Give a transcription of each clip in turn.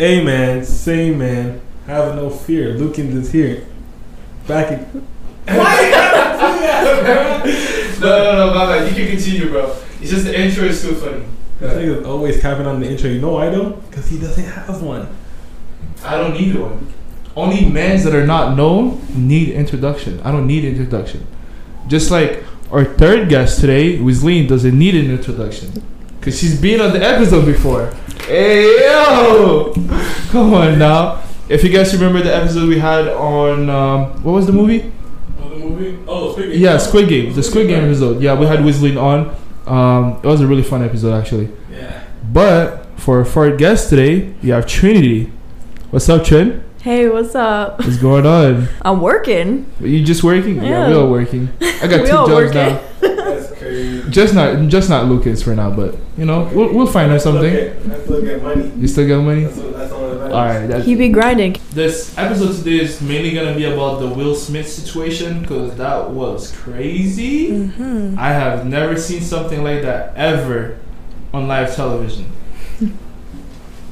Hey man, same man. Have no fear. Lukens is here. Back in. Why you gotta do that, bro? No, no, no, my bad. You can continue, bro. It's just the intro is too funny. This nigga's always capping on the intro. You know why though? Because he doesn't have one. I don't need one. Only men that are not known need introduction. I don't need introduction. Just like our third guest today, Wisline, doesn't need an introduction. Because she's been on the episode before. Hey, yo! Come on now. If you guys remember the episode we had on, um, what was the movie? Oh, the movie? Oh, Squid Game. Yeah, Squid Game. The Squid Game episode. Yeah, we had Wisline on. Um, it was a really fun episode, actually. Yeah. But for our fourth guest today, we have Trinity. What's up, Trin? Hey, what's up? What's going on? I'm working. You just working? Yeah, Yeah. we all working. I got We two all jobs working. now. That's crazy. Just not, just not Lucas for now, but you know, we'll, we'll find out something. Let's look at money. You still got money? That's, what, that's all that matters. All right. That, He be grinding. this episode today is mainly gonna be about the Will Smith situation because that was crazy. Mm-hmm. I have never seen something like that ever on live television.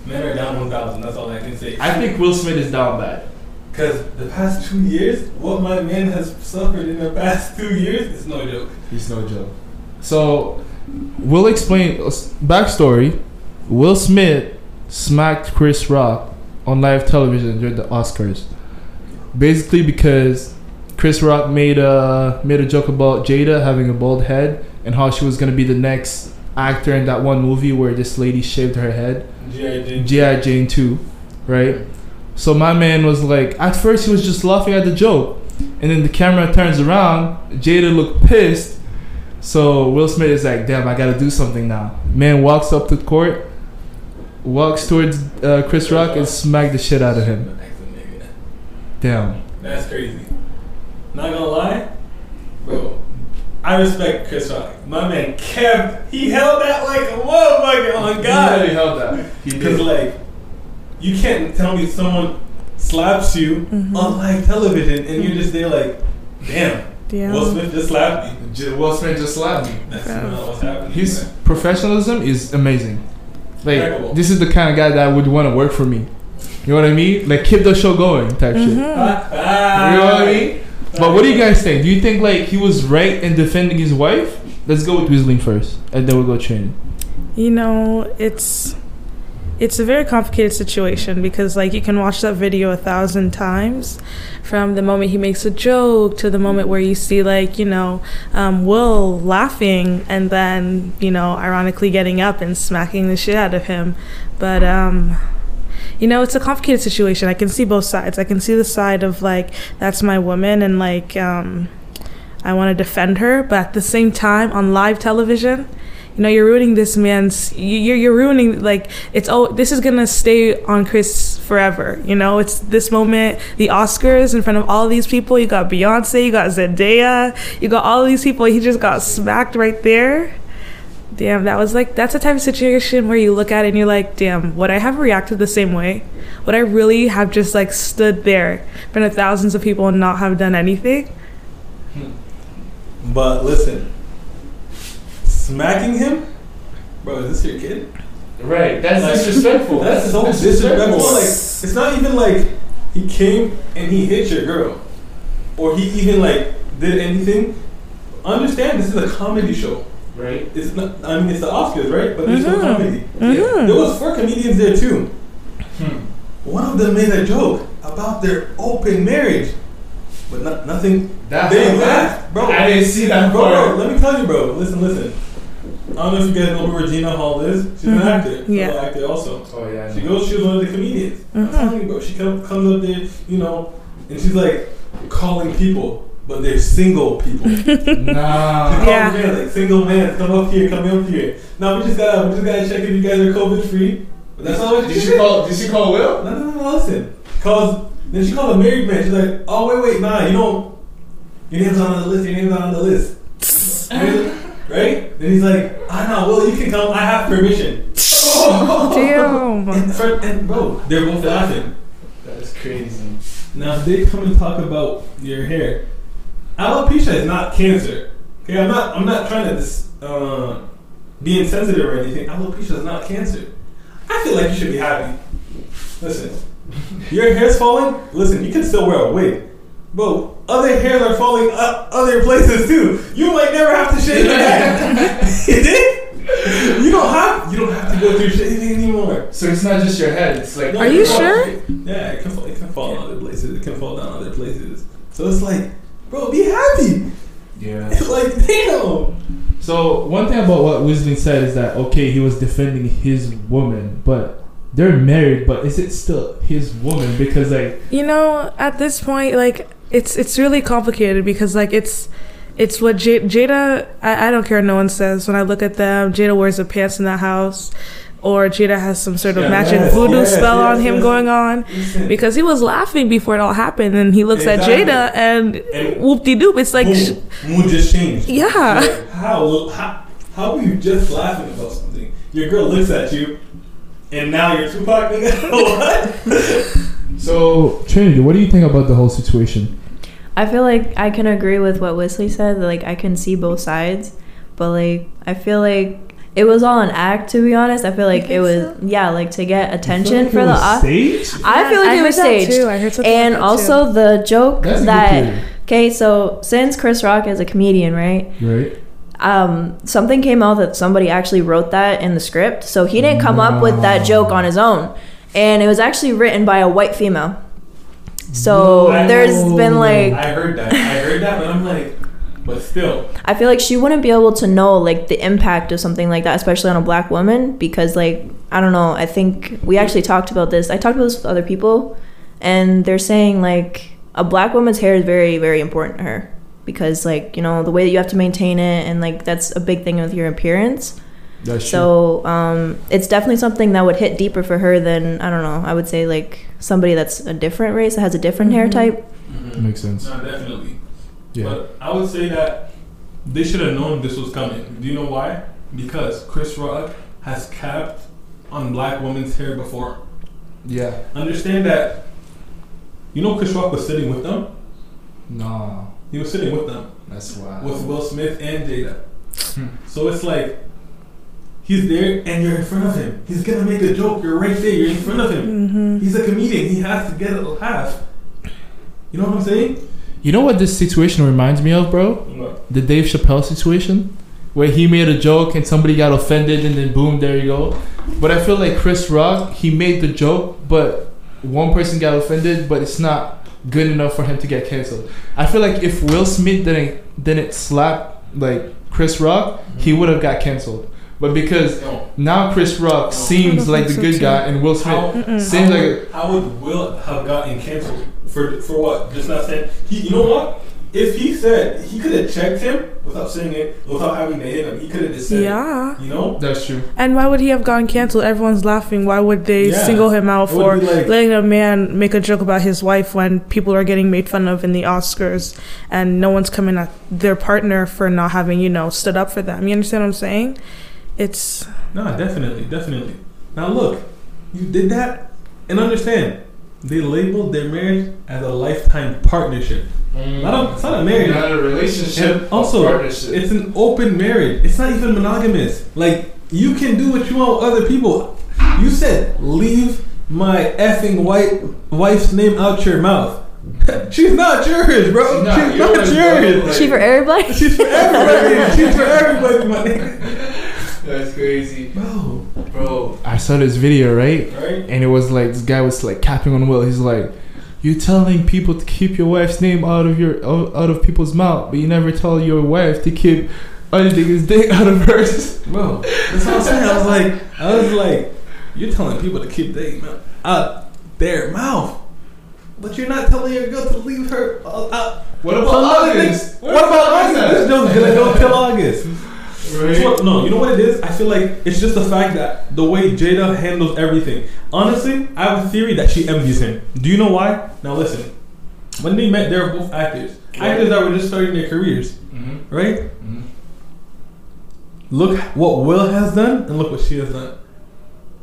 Men are down 1,000. That's all I can say. I think Will Smith is down bad. Because the past two years, what my man has suffered in the past two years is no joke. He's no joke. So, we'll explain backstory. Will Smith smacked Chris Rock on live television during the Oscars, basically because Chris Rock made a made a joke about Jada having a bald head and how she was gonna be the next actor in that one movie where this lady shaved her head, G.I. Jane. G.I. Jane 2, right? So my man was like, at first he was just laughing at the joke, and then the camera turns around, Jada looked pissed. So Will Smith is like, damn, I gotta do something now. Man walks up to the court, walks towards uh, Chris Rock and smack the shit out of him. Damn. That's crazy. Not gonna lie, bro. I respect Chris Rock. My man kept. He held that like a motherfucker. Oh my god. He really held that. Because did. like, you can't tell me someone slaps you Mhm. on live television and you're just there like, damn, Yeah. Will Smith just slapped me. J- Will Smith just slapped me. That's Yeah. not what's happening. His man. professionalism is amazing. Like Impeccable. this is the kind of guy that would want to work for me. You know what I mean? Like keep the show going type shit. Mhm. Ah, You know what I mean? But what do you guys think? Do you think like he was right in defending his wife? Let's go with Wisline first, and then we'll go training. You know, it's it's a very complicated situation because like you can watch that video a thousand times from the moment he makes a joke to the moment where you see like you know um, will laughing and then you know ironically getting up and smacking the shit out of him. But um you know it's a complicated situation. I can see both sides. I can see the side of like that's my woman and like um i want to defend her but at the same time on live television you know you're ruining this man's you- you're, you're ruining like it's oh this is gonna stay on chris forever you know? It's this moment the oscars in front of all these people. You got beyonce you got zendaya you got all these people. He just got smacked right there. Damn that was like that's a type of situation where you look at it and you're like damn would i have reacted the same way? Would i really have just like stood there in front of thousands of people and not have done anything? But listen, smacking him, bro. Is this your kid? Right, that's Like, disrespectful. That's so disrespectful. Like it's not even like he came and he hit your girl, or he even like did anything. Understand this is a comedy show. right. It's not. I mean, it's the Oscars, right? But there's no comedy. Mhm. There was four comedians there too. Hmm. One of them made a joke about their open marriage, but not, nothing. That's they not laughed, bro. I didn't see that bro, part. bro. Let me tell you, bro. Listen, listen. I don't know if you guys know who Regina Hall is. She's an Mhm. actor. Yeah. fellow actor also. Oh yeah. She goes, she was one of the comedians. I'm Mhm. telling you, bro. She come, comes up there, you know, and she's like calling people, but they're single people. Nah. Yeah. Man, like single man, come up here, come up here. Now we just gotta, we just gotta check if you guys are COVID free. But that's not what she Did she did. call? Did she call Will? No, no, no, no, listen. Cause then she called a married man. She's like, oh wait, wait, nah, you don't. Your name's not on the list. Your name's not on the list. right? Right? Then he's like, ah, no, well, you can come. I have permission. damn And, for, and bro, they're both laughing. That's crazy. Now, if they come and talk about your hair, alopecia is not cancer. Okay, I'm not. I'm not trying to dis, uh, be insensitive or anything. Alopecia is not cancer. I feel like you should be happy. listen, your hair's falling. Listen, you can still wear a wig, but other hairs are falling up other places too. You might never have to shave your head. you did? You don't have you don't have to go through shaving anymore. So it's not just your head. It's like No, Are it you can fall- sure? Yeah, it can fall, it can fall in other places. It can fall down other places. So it's like, bro, be happy. yeah. like, damn. So one thing about what Wisline said is that okay, he was defending his woman, but they're married. But is it still his woman? Because like You know, at this point, like it's it's really complicated because like it's it's what J- Jada. I, I don't care. No one says when I look at them. Jada wears the pants in the house, or Jada has some sort of Yeah, magic yes, voodoo yes, spell on him yes. going on. Because he was laughing before it all happened, and he looks Exactly. at Jada and, And- whoop de doop. It's like, boom, mood just changed. yeah. Like, how, how, how are you just laughing about something? Your girl looks at you, and now you're Tupac, nigga. what? So Trinity, what do you think about the whole situation? I feel like I can agree with what Wesley said. that, Like I can see both sides, but like I feel like it was all an act. To be honest, I feel like it was so? yeah, like to get attention You feel for like the. it was Os- stage. I feel like I it heard was that staged. too. I heard something and like that also the joke That's that okay, so since Chris Rock is a comedian, right? Right. um, something came out that somebody actually wrote that in the script. So he didn't come up with that joke on his own. And it was actually written by a white female. So I there's know. been like, I heard that. I heard that, but I'm like, but still. I feel like she wouldn't be able to know like the impact of something like that, especially on a black woman, because like, I don't know, I think we actually talked about this. I talked about this with other people, and they're saying like a black woman's hair is very, very important to her. Because like, you know, the way that you have to maintain it and like that's a big thing with your appearance. That's true. So um, it's definitely something that would hit deeper for her than I don't know. I would say like somebody that's a different race that has a different hair Mhm. type. Makes sense. No, definitely. Yeah. But I would say that they should have known this was coming. Do you know why? Because Chris Rock has capped on black women's hair before. Yeah. Understand that. You know, Chris Rock was sitting with them. No. He was sitting with them That's why. with Will Smith and Jada. Hmm. So it's like he's there and you're in front of him. He's gonna make a joke. You're right there. You're in front of him. hmm He's a comedian. He has to get a laugh. You know what I'm saying? You know what this situation reminds me of, bro? The Dave Chappelle situation, where he made a joke and somebody got offended, and then boom, there you go. But I feel like Chris Rock, he made the joke, but one person got offended, but it's not good enough for him to get canceled. I feel like if Will Smith didn't didn't slap like Chris Rock, he would have got canceled. But because No. now Chris Rock I seems like the so, good too. guy, and Will Smith How, seems how, like would, how would Will have gotten canceled for for what? Just not saying. He, you know what? If he said he could have checked him without saying it, without having to hit him, he could have just said, Yeah. you know. that's true. And why would he have gotten canceled? Everyone's laughing. Why would they Yeah. single him out It for like- letting a man make a joke about his wife when people are getting made fun of in the Oscars and no one's coming at their partner for not having, you know, stood up for them? You understand what I'm saying? It's No, definitely, definitely. Now look, you did that, and understand, they labeled their marriage as a lifetime partnership. Mm. Not a, it's not a marriage. Not a relationship. And also, partnership. it's an open marriage. It's not even monogamous. Like you can do what you want with other people. You said leave my effing white wife's name out your mouth. She's not yours, bro. She's not She's not yours, yours. She for everybody. She's for everybody. She's for everybody, my nigga. That's crazy, Bro, bro. I saw this video right, right? and it was like this guy was like capping on Will. He's like, "You're telling people to keep your wife's name out of your out of people's mouth, but you never tell your wife to keep other niggas' dick out of hers." Bro, that's what I'm saying. I was like, I was like, you're telling people to keep their mouth out their mouth, but you're not telling your girl to leave her uh, out. What about August? What about August? This joke's gonna go till August. Right? What- no, you know what it is? I feel like it's just the fact that the way Jada handles everything. Honestly, I have a theory that she envies him. Do you know why? Now listen. When they met, they were both actors. Actors that were just starting their careers, Mm-hmm. right? Mm-hmm. Look what Will has done and look what she has done.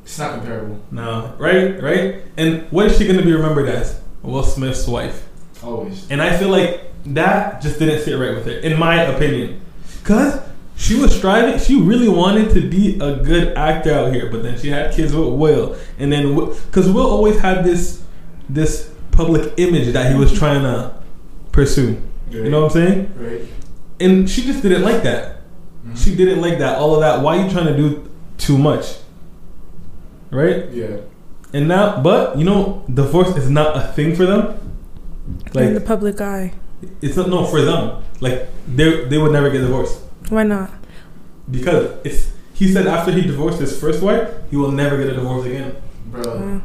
It's not comparable. No, right, right. And what is she gonna be remembered as? Will Smith's wife. Always. And I feel like that just didn't sit right with her, in my opinion. Cause she was striving. She really wanted to be a good actor out here, but then she had kids with Will, and then because Will always had this this public image that he was trying to pursue. You know what I'm saying? Right. And she just didn't like that. Mm-hmm. She didn't like that. All of that. Why are you trying to do too much? Right? Yeah. And now, but you know, divorce is not a thing for them. in the public eye. it's not no for them. Like they they would never get divorced Why not? because it's. He said after he divorced his first wife, he will never get a divorce again. Bro.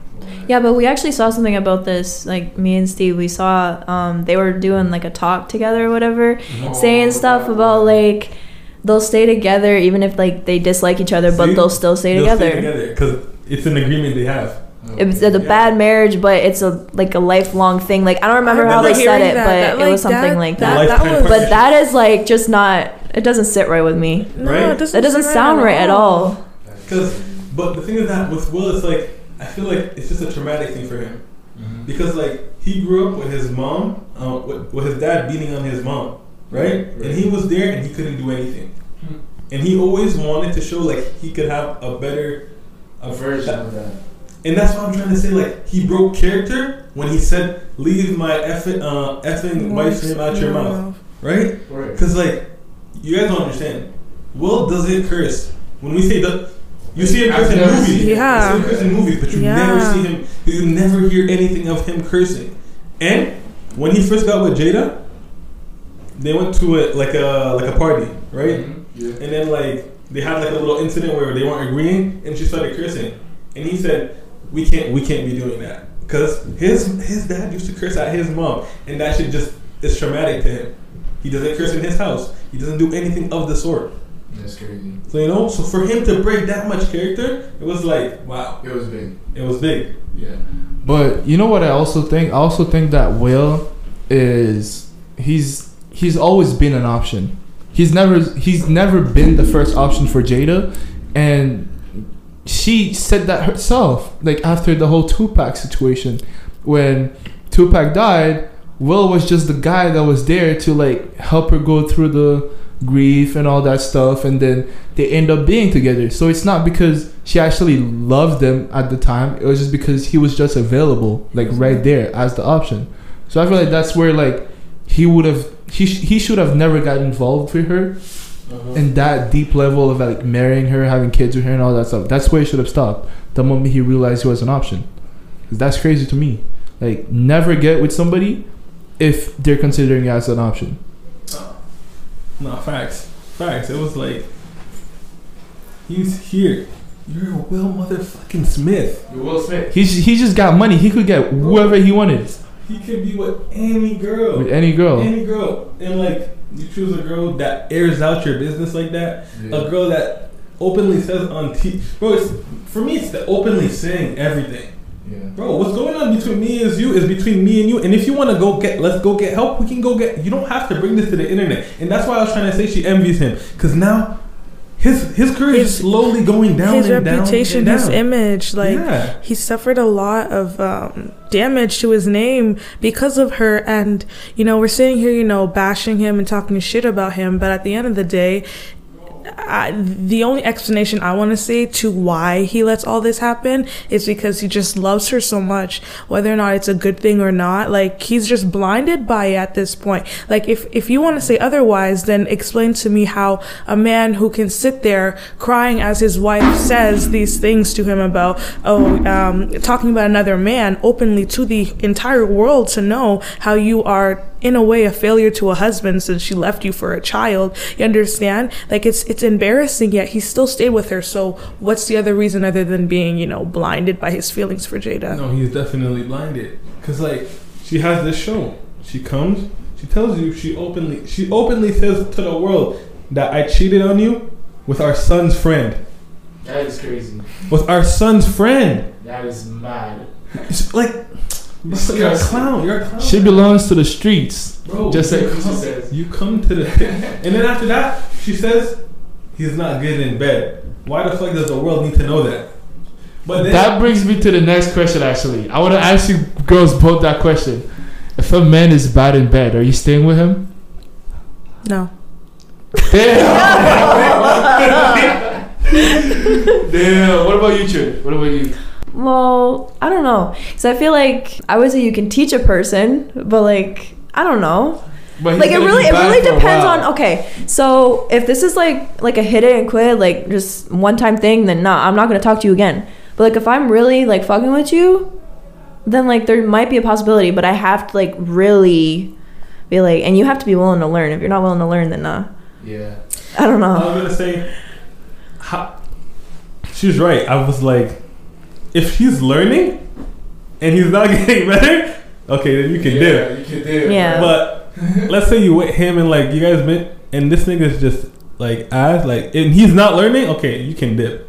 Yeah, but we actually saw something about this. Like me and Steve, we saw um, they were doing like a talk together or whatever, saying stuff about like they'll stay together even if like they dislike each other, but they'll still stay They'll together. Stay together because it's an agreement they have. It was a Yeah. bad marriage, but it's a like a lifelong thing. Like I don't remember, I how they said it, that, but that, it was something that- like that- that. that was- But that is like just not. It doesn't sit right with me. No, Right? it doesn't. That doesn't sit sound right at all. Because, but the thing is that with Will, it's like I feel like it's just a traumatic thing for him Mm-hmm. because like he grew up with his mom, uh, with, with his dad beating on his mom, right? And he was there and he couldn't do anything, Hmm. and he always wanted to show like he could have a better A version of that. And that's what I'm trying to say. Like he broke character when he said, "Leave my effing, uh, effing wife's name out your mouth," right? Right. Because like you guys don't understand. Will doesn't curse. When we say that, you see him I've curse in never movies. seen You Yeah. see him curse in movies, but you Yeah. never see him. You never hear anything of him cursing. And when he first got with Jada, they went to a like a like a party, right? Mhm. Yeah. And then like they had like a little incident where they weren't agreeing, and she started cursing. And he said, "We can't, we can't be doing that because his his dad used to curse at his mom, and that shit just is traumatic to him. He doesn't curse in his house. He doesn't do anything of the sort. That's crazy. So you know, so for him to break that much character, it was like wow, It was big. it was big. Yeah. But you know what I also think? I also think that Will is he's he's always been an option. He's never he's never been the first option for Jada and she said that herself like after the whole Tupac situation when Tupac died Will was just the guy that was there to like help her go through the grief and all that stuff and then they end up being together. So it's not because she actually loved him at the time it was just because he was just available like right mm-hmm. there as the option. So i feel like that's where like he would have he, sh- he should have never got involved with her uh-huh. in that deep level of like marrying her having kids with her and all that stuff. That's where he should have stopped the moment he realized he was an option. That's crazy to me. Like never get with somebody if they're considering you as an option No facts, facts. It was like he's here. You're a Will motherfucking Smith. You're Will Smith. He's he just got money. He could get whoever he wanted He could be with any girl. with any girl. Any girl. And like you choose a girl that airs out your business like that. A girl that openly says on T Bro, it's, for me it's the openly saying everything. Yeah. Bro, what's going on between me and you is between me and you. And if you want to go get, let's go get help. We can go get. You don't have to bring this to the internet. And that's why I was trying to say she envies him, because now his his career is slowly going down. his and down reputation, and down. his image, like yeah. he suffered a lot of um, damage to his name because of her. And you know, we're sitting here, you know, bashing him and talking shit about him. But at the end of the day, I, the only explanation I want to say to why he lets all this happen is because he just loves her so much, whether or not it's a good thing or not. Like he's just blinded by it at this point. Like if if you want to say otherwise, then explain to me how a man who can sit there crying as his wife says these things to him about oh um, talking about another man openly to the entire world to know how you are in a way a failure to a husband since she left you for a child you understand like it's it's embarrassing yet he still stayed with her so what's the other reason other than being you know blinded by his feelings for jada No, he's definitely blinded. Cause like she has this show. She comes. She tells you. She openly. She openly says to the world that I cheated on you with our son's friend. That is crazy. With our son's friend. That is mad. It's like. Bro, you're a clown. You're a clown. She belongs to the streets. Bro, Just you like come, Chrissy says. You come to the and then after that, she says he's not good in bed. Why the fuck does the world need to know that? But then, That brings me to the next question. Actually, I want to ask you girls both that question. If a man is bad in bed, are you staying with him? no Damn. Damn. What about you, Trish? What about you? Well, I don't know. So I feel like I would say you can teach a person, but like I don't know. But Like it really, it really depends on. Okay, so if this is like like a hit it and quit, like just one time thing, then nah, I'm not gonna talk to you again. But like if I'm really like fucking with you, then like there might be a possibility, but I have to like really be like, and you have to be willing to learn. If you're not willing to learn, then nah. Yeah. I don't know I know. was gonna say, how, she's right. I was like, if he's learning and he's not getting better, okay, then you can dip. you can dip. Yeah. But let's say you with him and like you guys been, and this nigga's just like ass, like, and he's not learning. Okay, you can dip.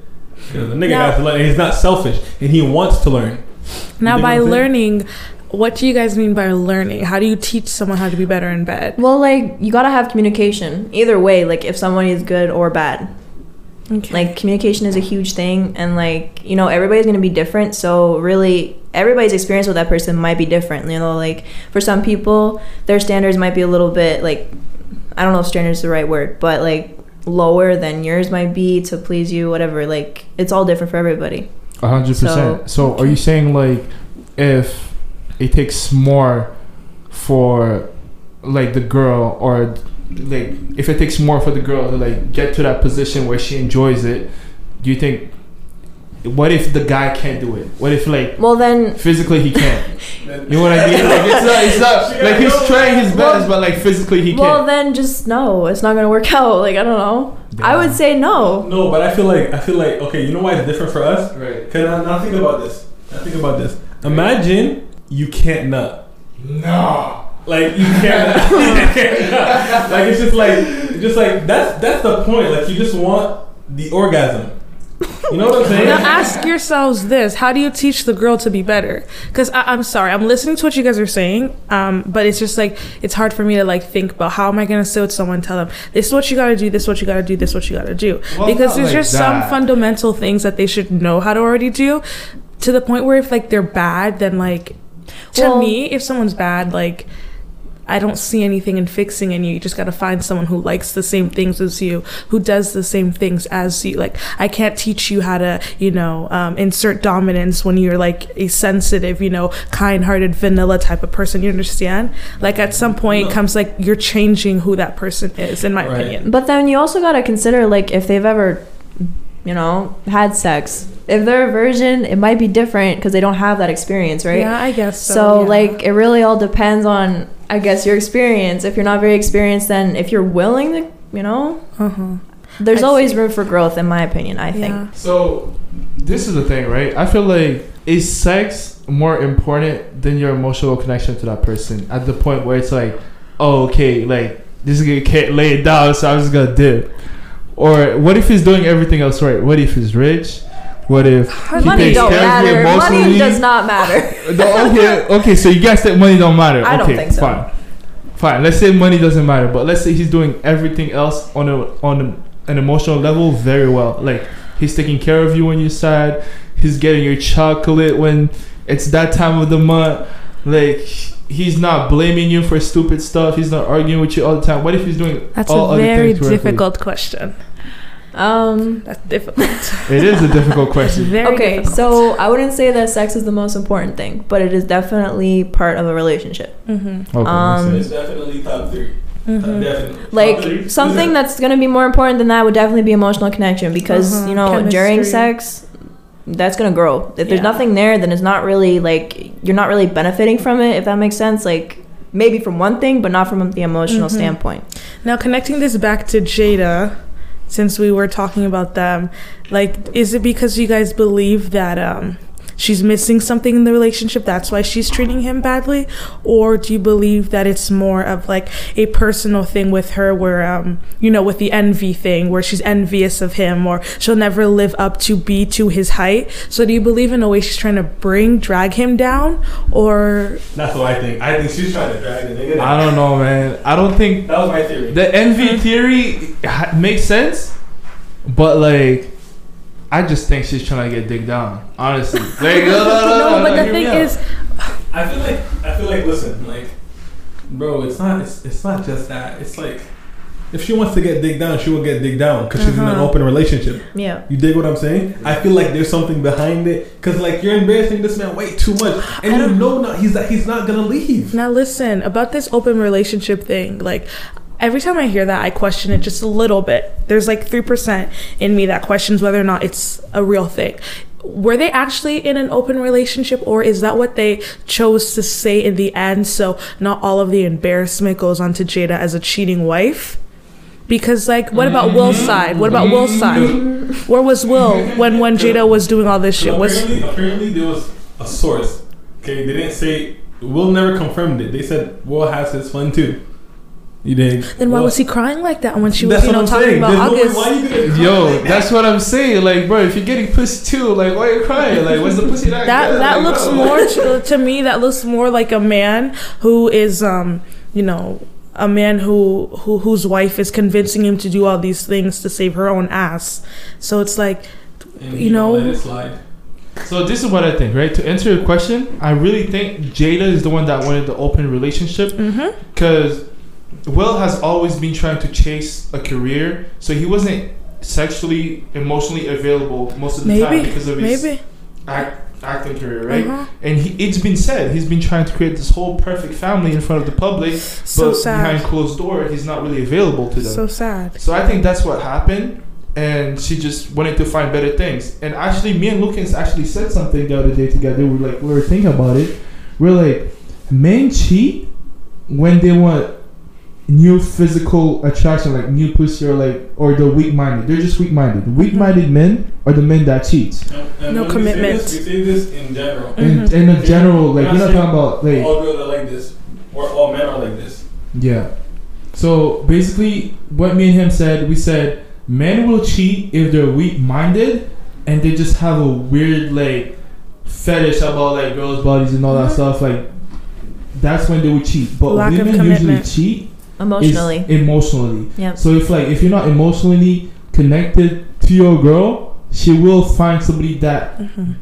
'Cause the nigga Now- has to learn, he's not selfish, and he wants to learn. Now, by what learning, what do you guys mean by learning? How do you teach someone how to be better in bed? Well, like you gotta have communication. Either way, like if someone is good or bad. Okay. like communication is a huge thing and like you know everybody's gonna be different so really everybody's experience with that person might be different you know like for some people their standards might be a little bit like i don't know if standards is the right word but like lower than yours might be to please you whatever like it's all different for everybody A hundred percent. So, are you saying like if it takes more for like the girl or like if it takes more for the girl to like get to that position where she enjoys it, do you think what if the guy can't do it? What if like well then physically he can't? You know what I mean? Like it's not it's not like he's trying his best but like physically he well can't. Well then just no it's not gonna work out like i don't know i would say no No, but I feel like I feel like okay. You know why it's different for us? Right. Cause now, now think about this. Now think about this. Imagine you can't nut. No. Like you can't. you. Like it's just like just like that's that's the point. Like you just want the orgasm. You know what I'm saying? Now ask yourselves this: How do you teach the girl to be better? Because I'm sorry, I'm listening to what you guys are saying, um, but it's just like it's hard for me to like think about how am I gonna sit with someone and tell them this is what you gotta do, this is what you gotta do, this is what you gotta do. Well, because there's like just some fundamental things that they should know how to already do, to the point where if like they're bad, then like to Well- me, if someone's bad, like. I don't see anything in fixing in you. You just got to find someone who likes the same things as you, who does the same things as you. Like, I can't teach you how to, you know, um, insert dominance when you're like a sensitive, you know, kind hearted, vanilla type of person. You understand? Like, at some point, it comes like you're changing who that person is, in my Right. opinion. But then you also got to consider like if they've ever, you know, had sex. If they're a virgin, it might be different because they don't have that experience, right? Yeah, I guess so. So yeah. like it really all depends on I guess your experience. If you're not very experienced, then if you're willing to, you know, uh-huh. there's I always see. room for growth, in my opinion. I think. So this is the thing, right? I feel like is sex more important than your emotional connection to that person at the point where it's like, oh, okay, like this guy can't lay it down, so I'm just gonna dip. Or what if he's doing everything else right? What if he's rich? What if he Money takes don't care of you matter. Money does not matter. No, okay, okay. So you guys think money don't matter? I don't okay, think so. Fine, fine. Let's say money doesn't matter, but let's say he's doing everything else on a on a, an emotional level very well. Like he's taking care of you when you're sad. He's getting your chocolate when it's that time of the month. Like he's not blaming you for stupid stuff. He's not arguing with you all the time. What if he's doing That's all a other very things correctly? difficult question. Um. That's difficult. It is a difficult question. very Okay, difficult. so I wouldn't say that sex is the most important thing, but it is definitely part of a relationship. Mm-hmm. Okay, Um, It's definitely top 3 Mm-hmm. Definitely. Like three? something that's gonna be more important than that would definitely be emotional connection because Uh-huh, you know during sex, that's gonna grow. If there's nothing there, then it's not really like you're not really benefiting from it. If that makes sense, like maybe from one thing, but not from the emotional Mhm. standpoint. Now connecting this back to Jada, since we were talking about them, like is it because you guys believe that um she's missing something in the relationship that's why she's treating him badly or do you believe that it's more of like a personal thing with her where um you know with the envy thing where she's envious of him or she'll never live up to be to his height so do you believe in a way she's trying to bring drag him down or That's what I think. I think she's trying to drag the nigga down. I don't know, man. I don't think That was my theory. the envy theory makes sense, but like, I just think she's trying to get digged down. Honestly, like, no, no, no, no no, but the thing is I feel like I feel like listen, like, bro, it's not it's, it's not just that. It's like If she wants to get digged down, she will get digged down because she's in an Uh-huh. open relationship. Yeah. You dig what I'm saying? I feel like there's something behind it because like you're embarrassing this man way too much, and you know not he's that he's not gonna leave. Now listen about this open relationship thing. Like every time I hear that, I question it just a little bit. There's like three percent in me that questions whether or not it's a real thing. Were they actually in an open relationship, or is that what they chose to say in the end? So not all of the embarrassment goes on to Jada as a cheating wife. Because like, what about mm-hmm. Will's side? What about Will's mm-hmm. side? Where was Will when when Jada was doing all this shit? Was apparently, apparently there was a source. Okay, they didn't say. Will never confirmed it. They said Will has his fun too. You dig? then why Will- was he crying like that when she was That's you know I'm talking saying. about There's no way- August? why you Yo, like that? that's what I'm saying. Like, bro, if you're getting pussy too, like, why are you crying? Like, what's the pussy that? that good? that Like, looks bro. more to, to me that looks more like a man who is um you know a man who, who whose wife is convincing him to do all these things to save her own ass so it's like And you know- let it slide. So this is what I think, right? To answer your question, I really think Jada is the one that wanted the open relationship mhm. because Will has always been trying to chase a career, so he wasn't sexually, emotionally available most of the time because of his maybe act, acting career, right? Uh-huh. And he, it's been said he's been trying to create this whole perfect family in front of the public, so but behind closed door, he's not really available to them. so sad So I think that's what happened, and she just wanted to find better things. And actually, me and Lucas actually said something the other day together. We were like, we were thinking about it. We're like, men cheat when they want new physical attraction, like new pussy, or like, or they're weak-minded. They're just weak-minded. Weak-minded men are the men that cheat. And- and No when we say commitment. this, We say this in general. And in a general, like, We're we're not not talking about like. all girls are like this, or all men are like this. Yeah. So basically, what me and him said, we said men will cheat if they're weak minded and they just have a weird like fetish about like girls' bodies and all that Mhm. stuff. Like that's when they would cheat. But Lack women usually cheat Emotionally. emotionally. Yep. So if like if you're not emotionally connected to your girl, she will find somebody that Mhm.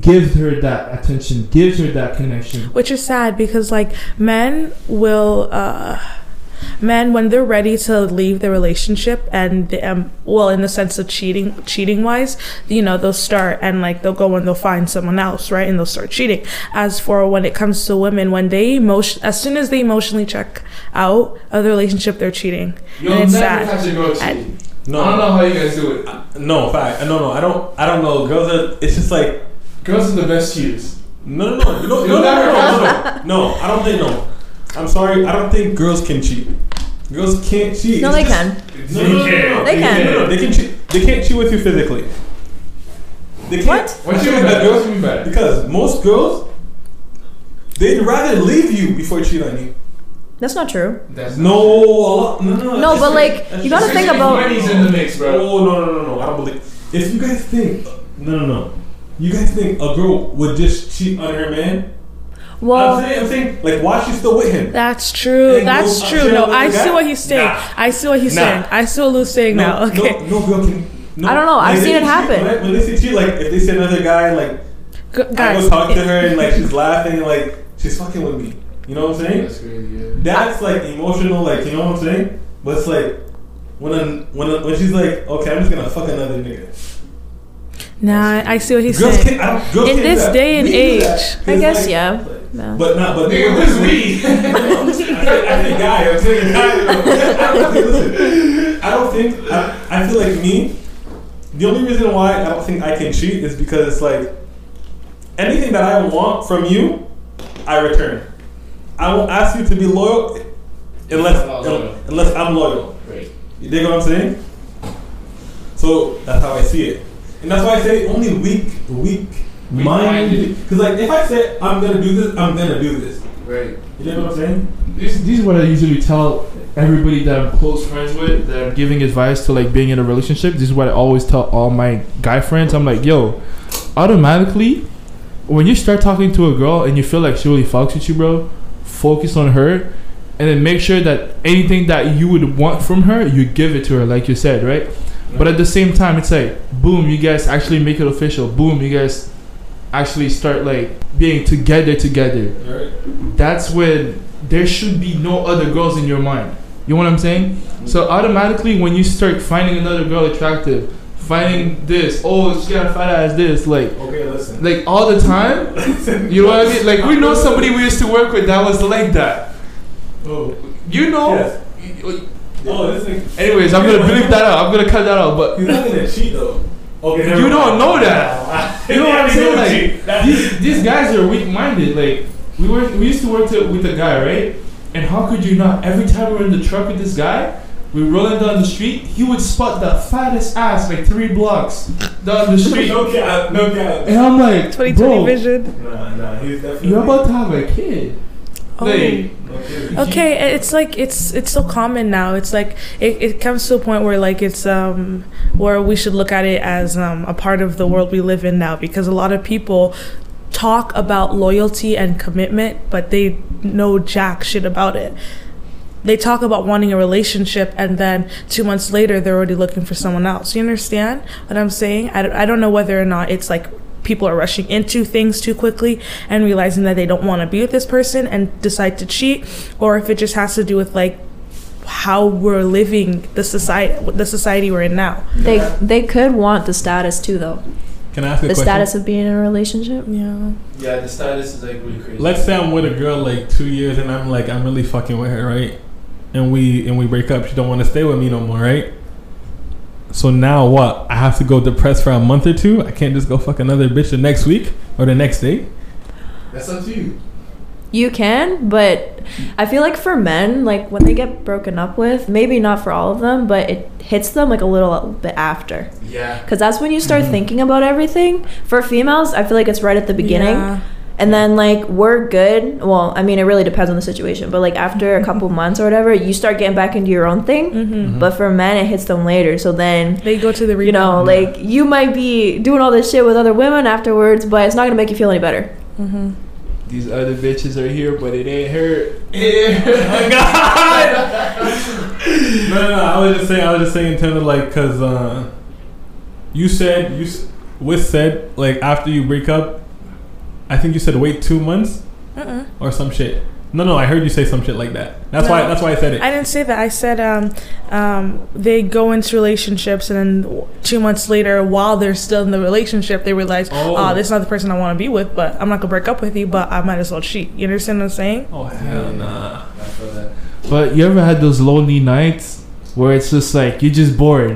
gives her that attention, gives her that connection. which is sad because like men will uh men when they're ready to leave the relationship and they, um well in the sense of cheating cheating wise you know they'll start and like they'll go and they'll find someone else right and they'll start cheating as for when it comes to women when they emotion as soon as they emotionally check out of the relationship they're cheating You'll and it's sad I- No, I don't know how you guys do it. no, fact. No, no, I don't. I don't know. Girls are. It's just like Girls are the best cheaters. no, no, no, no, no, no, no, no, no, no. I don't think no. I'm sorry. I don't think girls can cheat. Girls can't cheat. No, they can. No, no, no, no, no. They can. No, no, they can cheat. They can't cheat with you physically. They can't. What? What I you feel mean like by the What mean by that? Because most girls, they'd rather leave you before cheat on you. That's not true. That's No, a lot, no, no. No, that's but like you gotta think about. Money's in the mix, bro. Oh no no no no! I don't believe. If you guys think no no no, you guys think a girl would just cheat on her man? I'm Well, saying I'm saying like why she's still with him? that's true And that's go- uh, true share no i see what he's saying Nah. i see what he's Nah. saying i see what lou's saying now no, okay no, no girl can. No, I don't know, I've Like, seen they it cheat, happen. When, when they say cheat, like if they see another guy, like G- I go guys talk to her and like she's laughing, like she's fucking with me. You know what I'm saying? That's crazy, yeah. That's like emotional, like you know what I'm saying. But it's like when a, when a, when she's like, okay, I'm just gonna fuck another nigga. nah i see what he's Girls saying can't. I don't, girls In can't do this that. day and We age. I guess like, yeah. Yeah. But not, but Nigga, who's we? I think I guy. I'm saying guy. I don't think. Listen, I don't think. I, I feel like me. The only reason why I don't think I can cheat is because it's like anything that I want from you, I return. I won't ask you to be loyal unless loyal. unless I'm loyal. Right. You dig what I'm saying? So that's how I see it, and that's why I say only weak, weak minded. Because like if I say I'm gonna do this, I'm gonna do this. Right. You know what I'm saying? This, this is what I usually tell everybody that I'm close friends with, that I'm giving advice to like being in a relationship. This is what I always tell all my guy friends. I'm like, yo, automatically, when you start talking to a girl and you feel like she really fucks with you, bro, focus on her. And then make sure that anything that you would want from her, you give it to her, like you said, right? But at the same time, it's like, boom, you guys actually make it official. Boom, you guys actually start like being together together that's when there should be no other girls in your mind. You know what I'm saying? So automatically, when you start finding another girl attractive, finding this, oh, she got a fat ass, this, like, Okay, listen. like all the time. You know what I mean? Like we know somebody we used to work with that was like that. Oh, You know. Yes. oh, this thing. Anyways, I'm gonna bleep that out. I'm gonna cut that out. But He's not gonna cheat though. Okay, never You don't know that. You You know what I'm saying? Like these, these guys are weak minded. Like we were we used to work to, with a guy, right? And how could you not? Every time we're in the truck with this guy, we rolling down the street, he would spot the fattest ass like three blocks down the street. no cap, no cap. And I'm like, 2020 bro, vision. Nah, nah, he's definitely. you're about to have a kid. Oh. Okay. Okay, it's like it's it's so common now. It's like it, it comes to a point where like it's um where we should look at it as um a part of the world we live in now because a lot of people talk about loyalty and commitment, but they know jack shit about it. They talk about wanting a relationship and then two months later they're already looking for someone else. You understand what I'm saying? I, don't- I don't know whether or not it's like people are rushing into things too quickly and realizing that they don't want to be with this person and decide to cheat or if it just has to do with like how we're living the society the society we're in now. They they could want the status too, though. Can I ask a The question? status of being in a relationship. Yeah. yeah, the status is like really crazy. Let's say I'm with a girl like two years and I'm like I'm really fucking with her, right? And we and we break up. She don't want to stay with me no more, right? So now what? I have to go depressed for a month or two. I can't just go fuck another bitch the next week or the next day. That's up to you. You can, but I feel like for men, like when they get broken up with, maybe not for all of them, but it hits them like a little bit after. Yeah. Because that's when you start mm-hmm. thinking about everything. For females, I feel like it's right at the beginning. Yeah. And then like we're good. Well, I mean, it really depends on the situation, but like after a couple months or whatever, you start getting back into your own thing. Mm-hmm. But for men, it hits them later. So then, They go to the you know, rebound. like you might be doing all this shit with other women afterwards, but it's not gonna make you feel any better. Mm-hmm. These other bitches are here, but it ain't her. It ain't her. no, no, no. I was just saying. I was just saying in terms of like, cause uh, you said you, s- Wiz said like after you break up, I think you said wait two months Uh-uh. or some shit. No, no, I heard you say some shit like that. That's why. That's why I said it. I didn't say that. I said um, um, they go into relationships and then two months later, while they're still in the relationship, they realize, Oh. oh, this is not the person I want to be with, but I'm not gonna break up with you, but I might as well cheat. You understand what I'm saying? oh hell nah. But you ever had those lonely nights where it's just like you're just bored,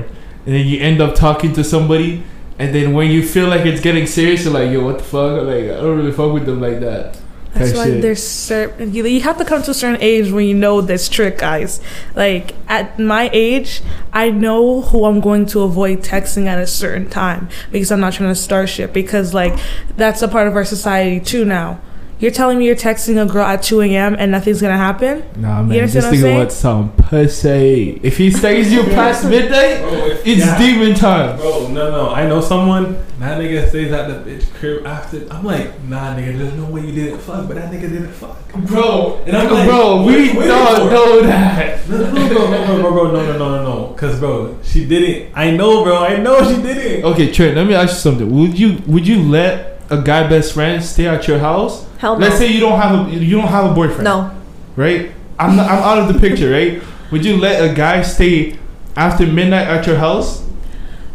and then you end up talking to somebody, and then when you feel like it's getting serious, you're like, yo, what the fuck? Like I don't really fuck with them like that. That's why shit. there's certain you, you have to come to a certain age when you know this trick, guys. Like at my age, I know who I'm going to avoid texting at a certain time because I'm not trying to start shit. Because like that's a part of our society too now. You're telling me you're texting a girl at 2 a.m. and nothing's gonna happen? Nah, You man, understand this what I'm nigga saying? wants some pussy. If he stays you past midnight, Bro, if- it's yeah. demon time. Bro, no, no. I know someone. That nigga stays at the bitch crib after. I'm like, nah, nigga. There's no way you didn't fuck, but that nigga didn't fuck. Bro, And I'm like, bro, we are you waiting don't for? know that. No, no, no, bro, no, bro, bro, no, no, no, no, no. Cause, bro, she didn't. I know, bro. I know she didn't. Okay, Trent, let me ask you something. Would you would you let a guy best friend stay at your house? Hell no. Let's say you don't have a you don't have a boyfriend. no. right? I'm not, I'm out of the picture, right? Would you let a guy stay after midnight at your house,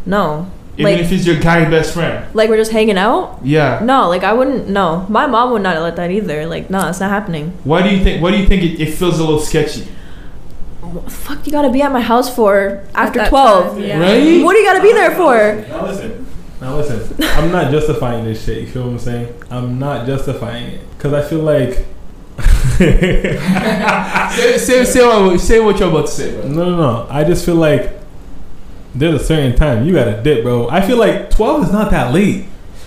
No. even Like- if he's your guy best friend? Like we're just hanging out? Yeah. No, like I wouldn't. No, my mom would not let that either. Like, no, it's not happening. Why do you think? Why do you think it, it feels a little sketchy? What the fuck you gotta be at my house for after twelve? time, yeah. Right? What do you gotta be there for? Now listen. Now listen. I'm not justifying this shit. You feel what I'm saying? I'm not justifying it because I feel like. say, say, say, what, say what you're about to say, bro. No, no, no. I just feel like there's a certain time you gotta dip, bro. I feel like 12 is not that late,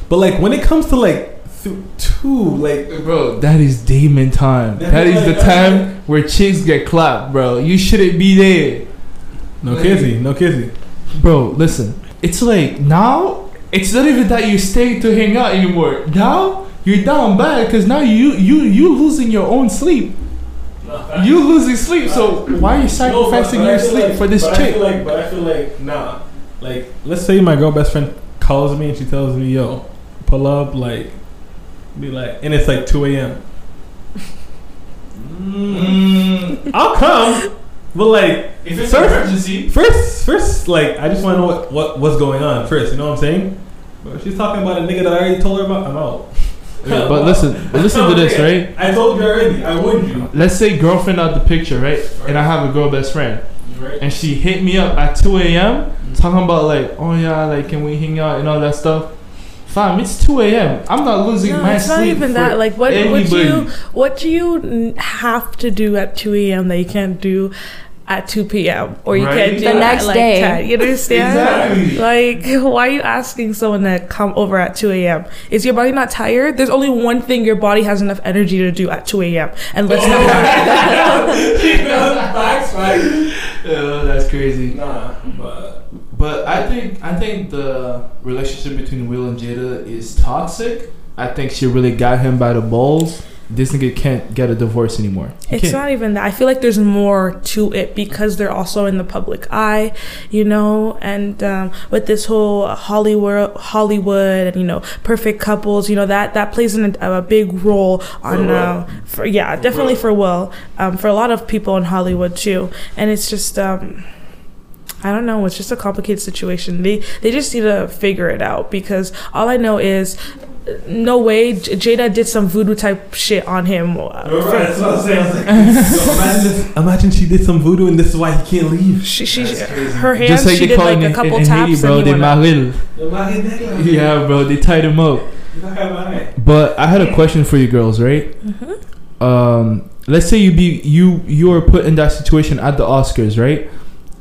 but like when it comes to like th- two, like Bro, that is demon time. That That is the time where chicks get clapped, bro. You shouldn't be there. no kizzy, no kizzy. Bro, listen. It's like now it's not even that you stay to hang out anymore. Now you're down bad because now you you you losing your own sleep. You losing sleep. So why are you sacrificing No, but- but your sleep like- for this but I chick? feel like, but I feel like nah. Like let's say my girl best friend calls me and she tells me, "Yo, pull up," like be like, and it's like 2 a.m. Mm, I'll come. But like, If it's First- an emergency, first, first, like, I just want to know what, what what's going on first. You know what I'm saying? But she's talking about a nigga that I already told her about. I'm out. Yeah, but listen, but listen to this, right? I told you already. I warned you. let's say girlfriend out the picture, right? And I have a girl best friend, Right. and she hit me up at 2 a.m. talking about like, oh yeah, like can we hang out and all that stuff. Fam, it's 2 a.m. I'm not losing No, my it's sleep. not even for that. Like, what what anybody. you what do you have to do at two a.m. that you can't do at two p.m. or you Right. can't do The next at, like, day. 10? You understand? Exactly. Like, why are you asking someone to come over at 2 a.m.? Is your body not tired? There's only one thing your body has enough energy to do at 2 a.m. And let's not Facts, facts. Yeah, that's crazy. Nah, but I think I think the relationship between Will and Jada is toxic. I think she really got him by the balls. This nigga can't get a divorce anymore. He It's can't. not even that. I feel like there's more to it because they're also in the public eye, you know, and um, with this whole Hollywood, Hollywood, and you know, perfect couples, you know, that that plays in a, a big role on, Will. uh, for yeah, definitely for Will, um, for a lot of people in Hollywood too, and it's just. Um, I don't know. It's just a complicated situation. They they just need to figure it out because all I know is, no way J- Jada did some voodoo type shit on him. Right, that's what I'm saying. Like, yo, imagine, this, imagine she did some voodoo and this is why he can't leave. She, she, her hands. Just like she they did call like it a in, couple in, in taps Haiti, bro. and They he went out. maril. Yeah, bro. They tied him up. But I had a question for you girls, right? Mm-hmm. Um, let's say you be you you are put in that situation at the Oscars, right?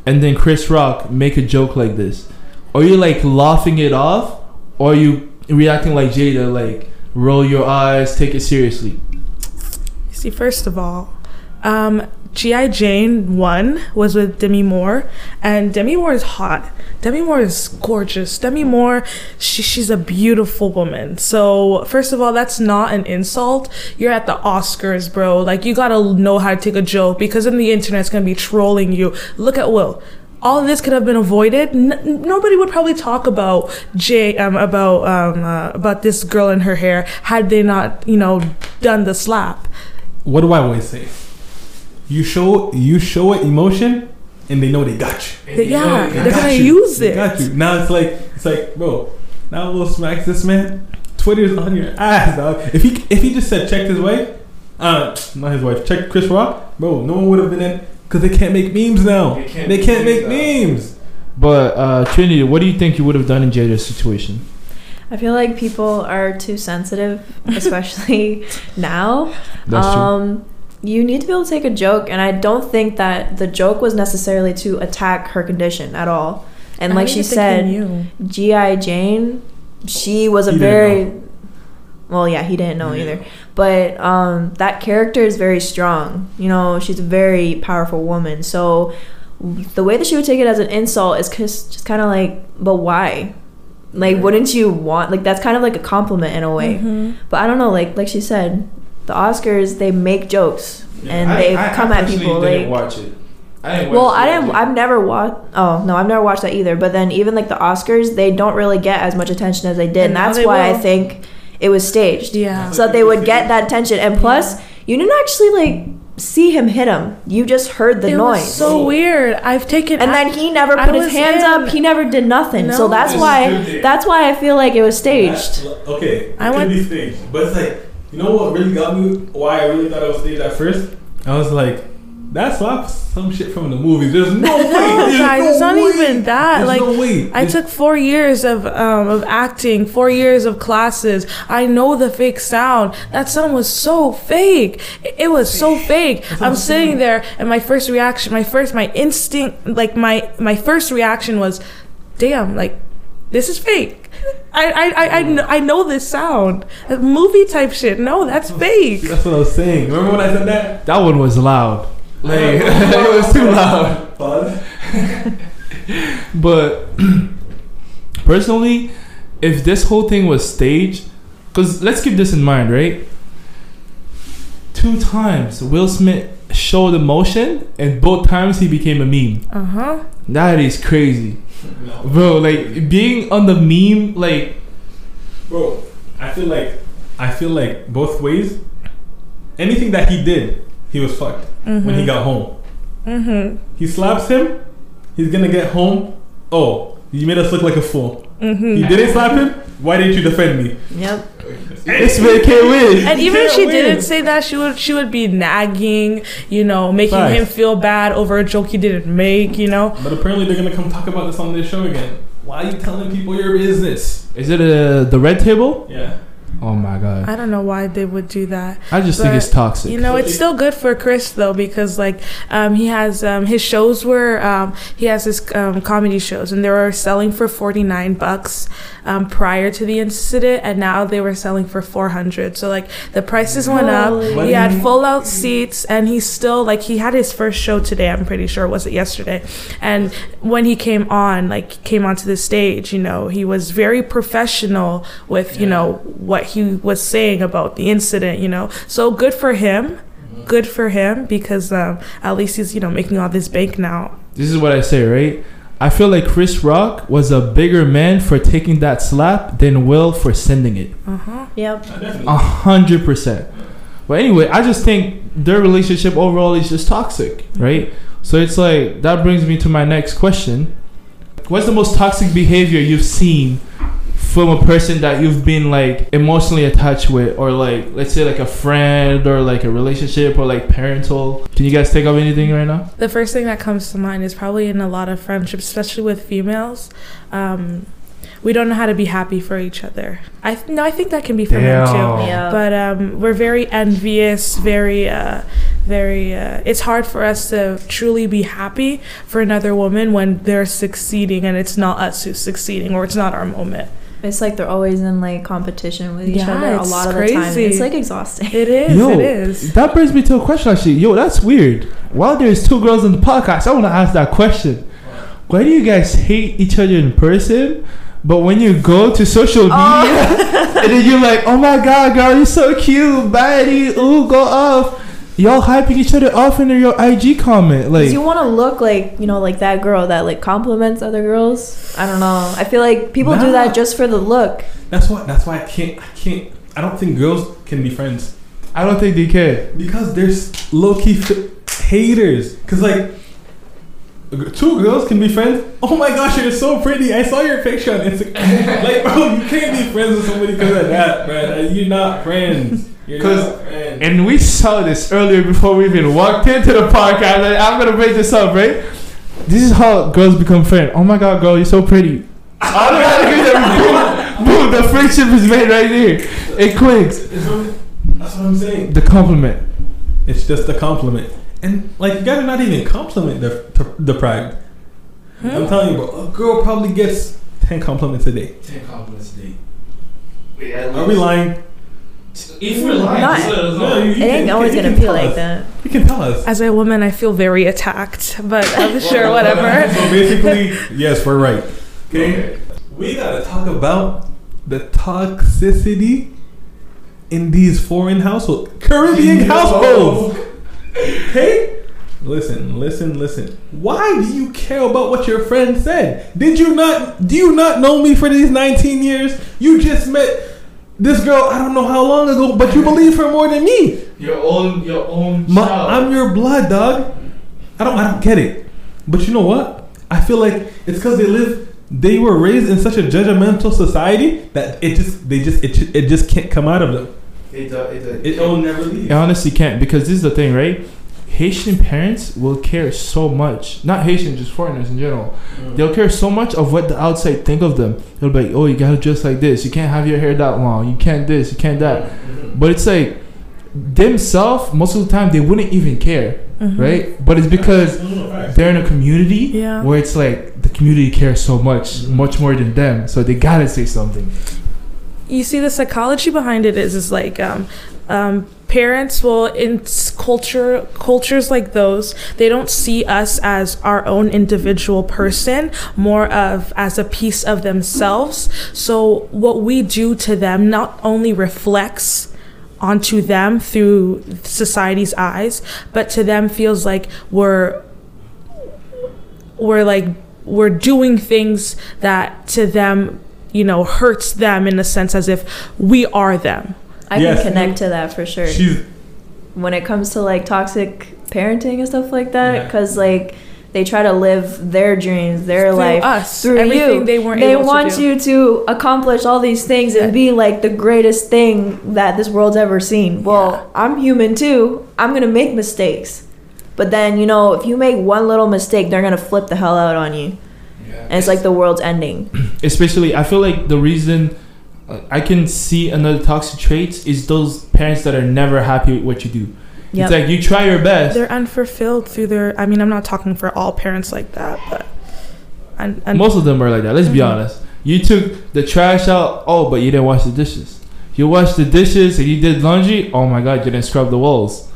And then Chris Rock make a joke like this. Are you like laughing it off, or are you reacting like Jada, like roll your eyes, take it seriously? See, first of all, um, G.I. Jane 1 was with Demi Moore, and Demi Moore is hot. Demi Moore is gorgeous. Demi Moore, she, she's a beautiful woman. So, first of all, that's not an insult. You're at the Oscars, bro. Like, you gotta know how to take a joke because then the internet's gonna be trolling you. Look at Will. All of this could have been avoided. N- nobody would probably talk about Jay, um, about um, uh, about this girl and her hair had they not, you know, done the slap. What do I always say? You show you show it emotion, and they know they got you. They- yeah, They they're got gonna you. use They it. got you. Now it's like it's like, bro. Now Will smacks this man. Twitter's on your ass, dog. If he if he just said check his wife, uh, not his wife, check Chris Rock, bro. No one would have been in because they can't make memes now. They They can't can't, make make memes memes. But uh, Trinity, what do you think you would have done in Jada's situation? I feel like people are too sensitive, especially now. That's true. You need to be able to take a joke, and I don't think that the joke was necessarily to attack her condition at all. And I like she said. G.I. Jane, she was a He very well, yeah, he didn't know He didn't either. But um, that character is very strong. You know, she's a very powerful woman. So the way that she would take it as an insult is cause just kind of like, but why? Like, wouldn't you want like that's kind of like a compliment in a way. Mhm. But I don't know. Like like she said, the Oscars they make jokes and I- they I- I come at people didn't like. watch it. I didn't Well, watch I didn't. I've never watched. Oh no, I've never watched that either. But then even like the Oscars, they don't really get as much attention as they did, and, And that's they why I think it was staged. Yeah. So that they would get that attention, and plus, you didn't actually like see him hit him. You just heard the it noise. was so weird. I've taken and then he never put his hands in- up. He never did nothing. so that's Just why. That's why I feel like it was staged. That- okay, I it went- could be staged, but it's like you know what really got me? Why I really thought it was staged at first? I was like, that's off some shit from the movies. There's no way. No, There's guys, no it's not way. even that. There's like, no way. I took four years of um, of acting, four years of classes. I know the fake sound. That sound was so fake. It, it was so fake. I'm sitting there, and my first reaction, my first, my instinct, like my my first reaction was, "Damn, like this is fake." I I I, I, know, I know this sound. Movie type shit. No, that's fake. That's what I was saying. Remember when I said that? That one was loud. Like it was too loud. Pause. But personally, if this whole thing was staged, because let's keep this in mind, right? Two times Will Smith showed emotion, and both times he became a meme. Uh huh. That is crazy, bro. Like being on the meme, like Bro, I feel like I feel like both ways. Anything that he did, he was fucked when he got home. Mm-hmm. He slaps him. He's gonna get home. Oh, you made us look like a fool. Mm-hmm. He didn't slap him. Why didn't you defend me? Yep. This man can't win. And even if she win. didn't say that, she would she would be nagging, you know, making Facts. him feel bad over a joke he didn't make, you know. But apparently they're gonna come talk about this on this show again. Why are you telling people your business? Is it uh, the red table? Yeah. Oh my god. I don't know why they would do that. I just think it's toxic. You know, it's still good for Chris though because like um, he has um, his shows were um, he has his um, comedy shows and they were selling for forty nine bucks um, prior to the incident and now they were selling for four hundred. So like the prices went up. Holy- He had full out seats and he's still like he had his first show today. I'm pretty sure was it yesterday, and when he came on like came onto the stage, you know he was very professional with you know what he was saying about the incident. You know, so good for him. Good for him because um, at least he's you know making all this bank now. This is what I say, right? I feel like Chris Rock was a bigger man for taking that slap than Will for sending it. Uh huh. Yep. A hundred percent. But anyway, I just think their relationship overall is just toxic, right? So it's like that brings me to my next question. What's the most toxic behavior you've seen from a person that you've been like emotionally attached with or like let's say like a friend or like a relationship or like parental? Can you guys think of anything right now? The first thing that comes to mind is probably in a lot of friendships, especially with females. Um, we don't know how to be happy for each other. I th- no, I think that can be for men too. Yeah. But um, we're very envious, very, uh, very. Uh, it's hard for us to truly be happy for another woman when they're succeeding and it's not us who's succeeding or it's not our moment. It's like they're always in like competition with each Yeah, other a it's lot of the time. It's like exhausting. It is. Yo, it is. That brings me to a question actually. Yo, that's weird. While there's two girls in the podcast, I want to ask that question. Why do you guys hate each other in person? But when you go to social oh. media, and then you're like, "Oh my god, girl, you're so cute, baddie, ooh, go off." Y'all hyping each other off in your IG comment, like, 'Cause you want to look like you know, like that girl that like compliments other girls. I don't know. I feel like people do that just for the look. That's why. That's why I can't. I can't. I don't think girls can be friends I don't think they care. because there's low key f- haters. Cause like. Two girls can be friends. Oh my gosh, you're so pretty. I saw your picture on Instagram. like, bro, you can't be friends with somebody because of that, bro. You're not friends. You're 'Cause- not friends. And we saw this earlier before we even walked into the podcast. Like, I'm gonna break this up, right? This is how girls become friends. Oh my god, girl, you're so pretty. Automatically, boom, boom, the friendship is made right here. It clicks. That's what I'm saying. The compliment. It's just a compliment. And like you gotta not even compliment the the pride. I'm telling you, bro, a girl probably gets ten compliments a day. Ten compliments a day. Are we lying? If we're lying, Not- just let No, know. you- It you ain't can- always you gonna can be like us. that. You can tell us. As a woman, I feel very attacked, but I'm sure whatever. So basically, yes, we're right. Okay. We gotta talk about the toxicity in these foreign households, Caribbean households. Okay. Listen, listen, listen. Why do you care about what your friend said? Did you not? Do you not know me for these 19 years? You just met this girl. I don't know how long ago, but you believe her more than me. Your own, your own My, I'm your blood, dog. I don't, I don't get it. But you know what? I feel like it's because they live, they were raised in such a judgmental society that it just, they just, it, it just can't come out of them. It, uh, it, uh, It will never leave. It honestly can't because this is the thing, right? Haitian parents will care so much. Not Haitian, just foreigners in general. They'll care so much of what the outside think of them. They'll be like, "Oh, you gotta dress like this. You can't have your hair that long. You can't this. You can't that." But it's like themselves. Most of the time, they wouldn't even care, Mhm. right? But it's because they're in a community Yeah. where it's like the community cares so much, much more than them. So they gotta say something. you see the psychology behind it is is like um, um, parents will in culture cultures like those they don't see us as our own individual person more of as a piece of themselves. So what we do to them not only reflects onto them through society's eyes but to them feels like we're we're like we're doing things that to them you know hurts them in a sense as if we are them I Yes. can connect to that for sure. She's, when it comes to like toxic parenting and stuff like that Yeah. because like they try to live their dreams, their Through life us, through everything you. they weren't they able to want do. you to accomplish all these things and be like the greatest thing that this world's ever seen. Well, I'm human too. I'm gonna make mistakes, but then you know if you make one little mistake, they're gonna flip the hell out on you, yeah. and it's like the world's ending. especially I feel like the reason I can see another toxic traits is those parents that are never happy with what you do. Yep. It's like you try your best. They're unfulfilled through their. I mean, I'm not talking for all parents like that, but. And, and Most of them are like that. Let's be Mhm. honest. You took the trash out. Oh, but you didn't wash the dishes. You washed the dishes and you did laundry. Oh my god, you didn't scrub the walls.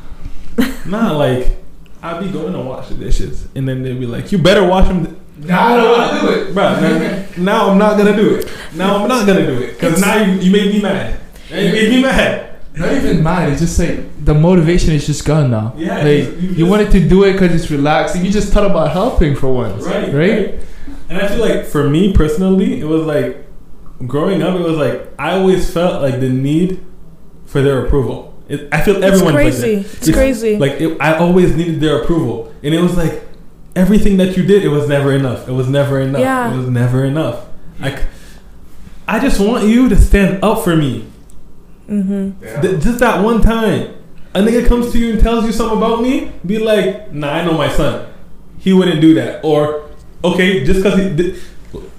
Nah, like I'd be going to wash the dishes, and then they'd be like, "You better wash them." Nah, I don't wanna do it. bro. Now, now I'm not gonna do it. Now I'm not gonna do it because now you, you made me mad. You made me mad. Not even mad. It's just like the motivation is just gone now. Yeah, like you- you, you just- wanted to do it because it's relaxing. You just thought about helping for once, Right, Right. And I feel like for me personally, it was like growing up. It was like I always felt like the need for their approval. It, I feel it's everyone crazy. Like that. It's, crazy. Like it, I always needed their approval, and it was like everything that you did, it was never enough. It was never enough. Yeah. It was never enough. Like I just want you to stand up for me. mm-hmm. Th- just that one time, a nigga comes to you and tells you something about me, be like, "Nah, I know my son. He wouldn't do that." Or, okay, just because he. Th-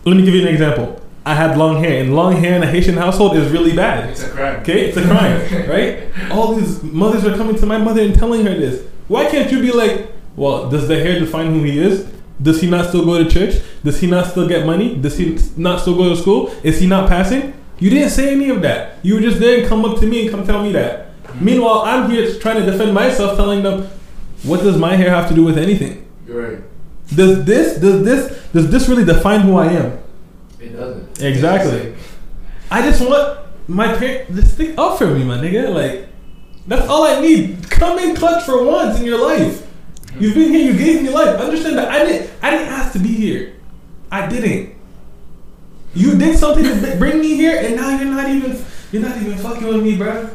let me give you an example. I had long hair, and long hair in a Haitian household is really bad. It's a crime. Okay, it's a crime, right? All these mothers are coming to my mother and telling her this. Why can't you be like, well, does the hair define who he is? Does he not still go to church? Does he not still get money? Does he not still go to school? Is he not passing? You didn't say any of that. You were just there and come up to me and come tell me that. Mm-hmm. Meanwhile, I'm here trying to defend myself, telling them, what does my hair have to do with anything? You're right. Does this, does this, does this really define who I am? It doesn't. Exactly. I just want my parents to stick up for me, my nigga. Like, that's all I need. Come in clutch for once in your life. You've been here. You gave me life. Understand that I didn't. I didn't ask to be here. I didn't. You did something to bring me here, and now you're not even. You're not even fucking with me, bro.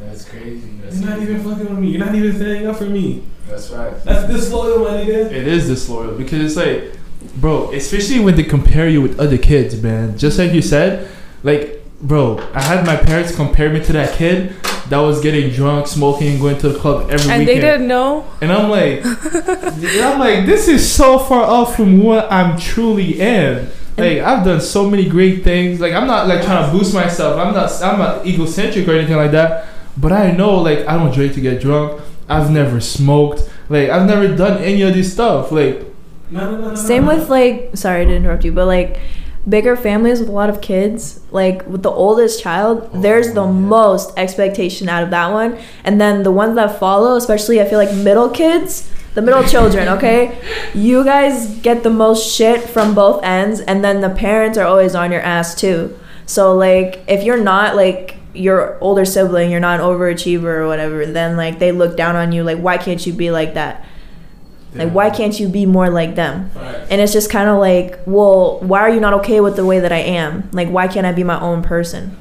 That's crazy. You're not even fucking with me. You're not even standing up for me. That's right. That's disloyal, my nigga. It is disloyal because it's like, bro, especially when they compare you with other kids, man. Just like you said, like, bro, I had my parents compare me to that kid that was getting drunk, smoking, and going to the club every and they didn't know. And I'm like, I'm like, this is so far off from what I'm truly am. Like I've done so many great things. Like I'm not like trying to boost myself. I'm not. I'm not egocentric or anything like that. But I know like I don't drink to get drunk. I've never smoked. Like I've never done any of this stuff. Like No, no, no, no, Same no. with like, sorry to interrupt you, but like bigger families with a lot of kids, like with the oldest child, oh, there's the most expectation out of that one. And then the ones that follow, especially I feel like middle kids, the middle children, okay? You guys get the most shit from both ends, and then the parents are always on your ass too. So, like, if you're not like your older sibling, you're not an overachiever or whatever, then like they look down on you, like, why can't you be like that? Like, why can't you be more like them? Facts. And it's just kind of like, well, why are you not okay with the way that I am? Like, why can't I be my own person?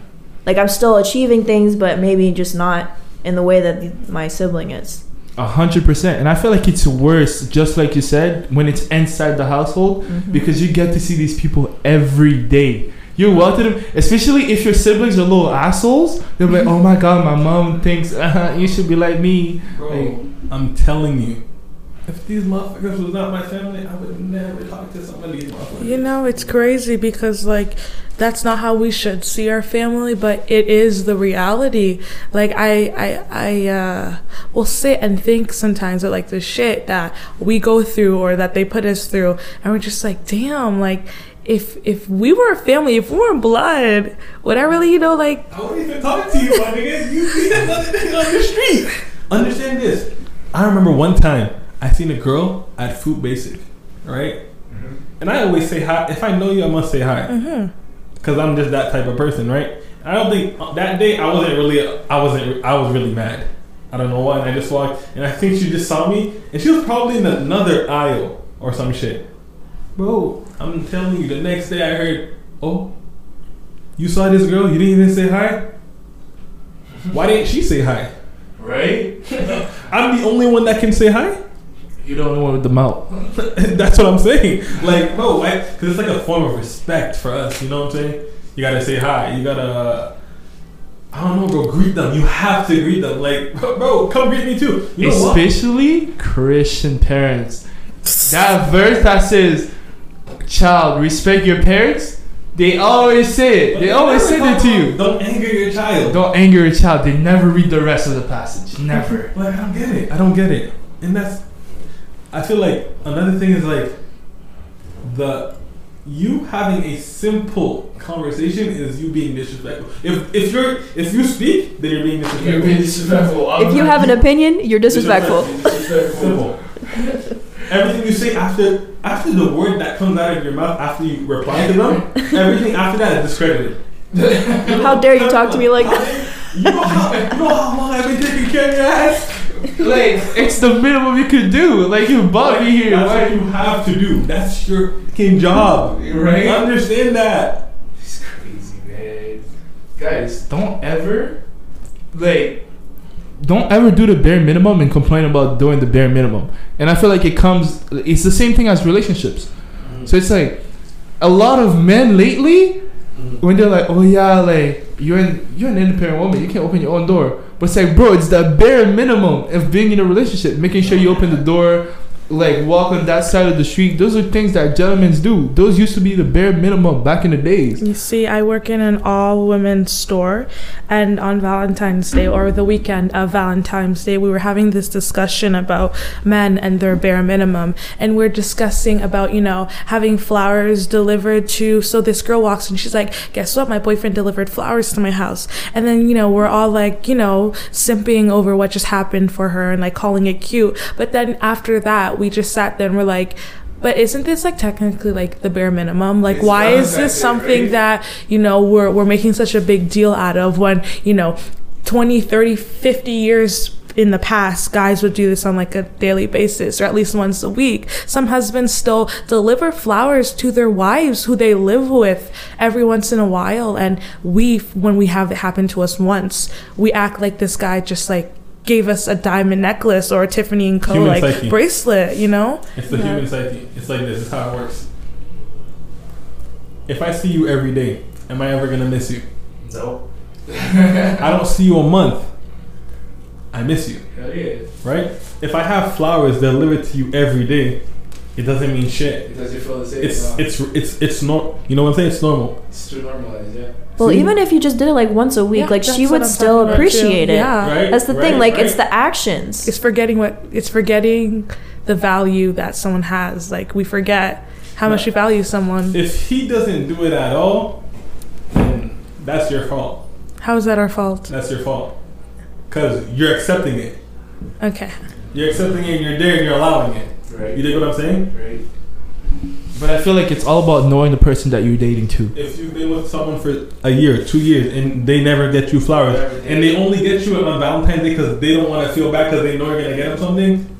Like, I'm still achieving things, but maybe just not in the way that the, my sibling is. a hundred percent. And I feel like it's worse, just like you said, when it's inside the household because you get to see these people every day. You walk to them, especially if your siblings are little assholes. They're like, "Oh my god, my mom thinks uh, you should be like me." Bro, Like, I'm telling you, if these motherfuckers was not my family, I would never talk to some of these motherfuckers. You know, it's crazy because like that's not how we should see our family, but it is the reality. Like I I I uh will sit and think sometimes of like the shit that we go through or that they put us through and we're just like, damn, like if if we were a family, if we were blood, would I really, you know, like I wouldn't even talk to you, my nigga. You be another nigga on the street. Understand this. I remember one time I seen a girl at Food Basic, right? And I always say hi. If I know you, I must say hi. mhm. Cause I'm just that type of person, right? I don't think uh, that day I wasn't really, I wasn't, I was really mad. I don't know why. And I just walked, and I think she just saw me, and she was probably in another aisle or some shit. Bro, I'm telling you, the next day I heard, oh, you saw this girl, you didn't even say hi. Why didn't she say hi? right? I'm the only one that can say hi. You don't know with the mouth. That's what I'm saying. Like, bro, because it's like a form of respect for us. You know what I'm saying? You gotta say hi. You gotta. I don't know, bro. Greet them. You have to greet them. Like, bro, come greet me too. You know what? Especially Christian parents. That verse that says, "Child, respect your parents." They always say it. They always say it to you. Don't anger your child. Don't anger your child. They never read the rest of the passage. Never. Like, I don't get it. I don't get it. And that's. I feel like another thing is like the you having a simple conversation is you being disrespectful. If if you're if you speak, then you're being disrespectful. disrespectful. If you have an opinion, you're disrespectful. Simple. Everything you say after after the word that comes out of your mouth after you reply to them, everything after that is discredited. How dare you talk to me like that? You know how, you know how long I've been taking care of your ass? Like it's the minimum you could do. Like you brought me here. That's what you have to do. That's your fucking job. Right? Understand that. It's crazy, man. Guys, don't ever like don't ever do the bare minimum and complain about doing the bare minimum. And I feel like it comes it's the same thing as relationships. So it's like a lot of men lately Mm-hmm. when they're like, "Oh yeah, like you're an you're an independent woman, you can't open your own door." But it's like, bro, it's the bare minimum of being in a relationship, making sure you open the door, like walk on that side of the street. Those are things that gentlemen do. Those used to be the bare minimum back in the days. You see, I work in an all women's store, and on Valentine's Day or the weekend of Valentine's Day, we were having this discussion about men and their bare minimum. And we're discussing about, you know, having flowers delivered to. So this girl walks and she's like, Guess what? My boyfriend delivered flowers to my house. And then, you know, we're all like, you know, simping over what just happened for her and like calling it cute. But then after that, we just sat there and we're like, but isn't this like technically like the bare minimum? Like, It's why is this something right? that, you know, we're, we're making such a big deal out of when, you know, 20, 30, 50 years in the past, guys would do this on like a daily basis or at least once a week. Some husbands still deliver flowers to their wives who they live with every once in a while. And we, when we have it happen to us once, we act like this guy just like gave us a diamond necklace or a Tiffany and Co. Human like psyche. bracelet, you know? It's the Yeah. human psyche. It's like this. This is how it works. If I see you every day, am I ever gonna miss you? No. I don't see you a month. I miss you, Hell yeah. right? If I have flowers delivered to you every day, it doesn't mean shit. Does it feel the same? It's it's it's it's not. You know what I'm saying? It's normal. it's too normalized, yeah. Well, See? even if you just did it like once a week, Yeah, like she would still talking about, too. appreciate it. Yeah. Right? That's the thing. right, Like it's the actions. it's forgetting what it's forgetting the value that someone has like we forget how much we value someone If he doesn't do it at all, then that's your fault. how is that our fault That's your fault. Cause you're accepting it. okay You're accepting it. and You're there. and You're allowing it. Right. You dig what I'm saying? Right. But I feel like it's all about knowing the person that you're dating too. If you've been with someone for a year, two years, and they never get you flowers, and they only get you on Valentine's Day because they don't want to feel bad because they know you're gonna get them something,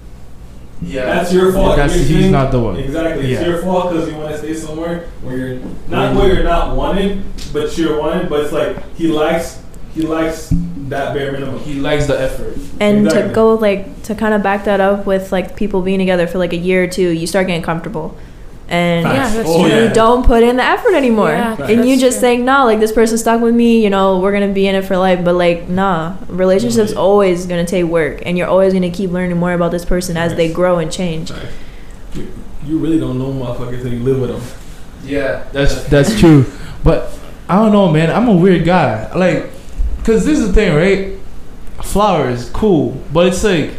Yeah. that's your fault. That's he's saying- not the one. Exactly, it's your fault because you want to stay somewhere where you're not where you're not wanted, but you're wanted. But it's like he likes he likes that bare minimum. He likes the effort. and Exactly. to go like to kind of back that up with like people being together for like a year or two, you start getting comfortable, and Facts. Yeah, that's oh, true. yeah. you don't put in the effort anymore. Yeah, and you just true. saying no, like this person stuck with me. You know, we're gonna be in it for life. But like, nah, relationships Yeah. always gonna take work, and you're always gonna keep learning more about this person as they grow and change. Like, you, you really don't know motherfuckers until you live with them. Yeah, that's that's true. But I don't know, man. I'm a weird guy. Like, cause this is the thing, right? Flowers, cool, but it's like,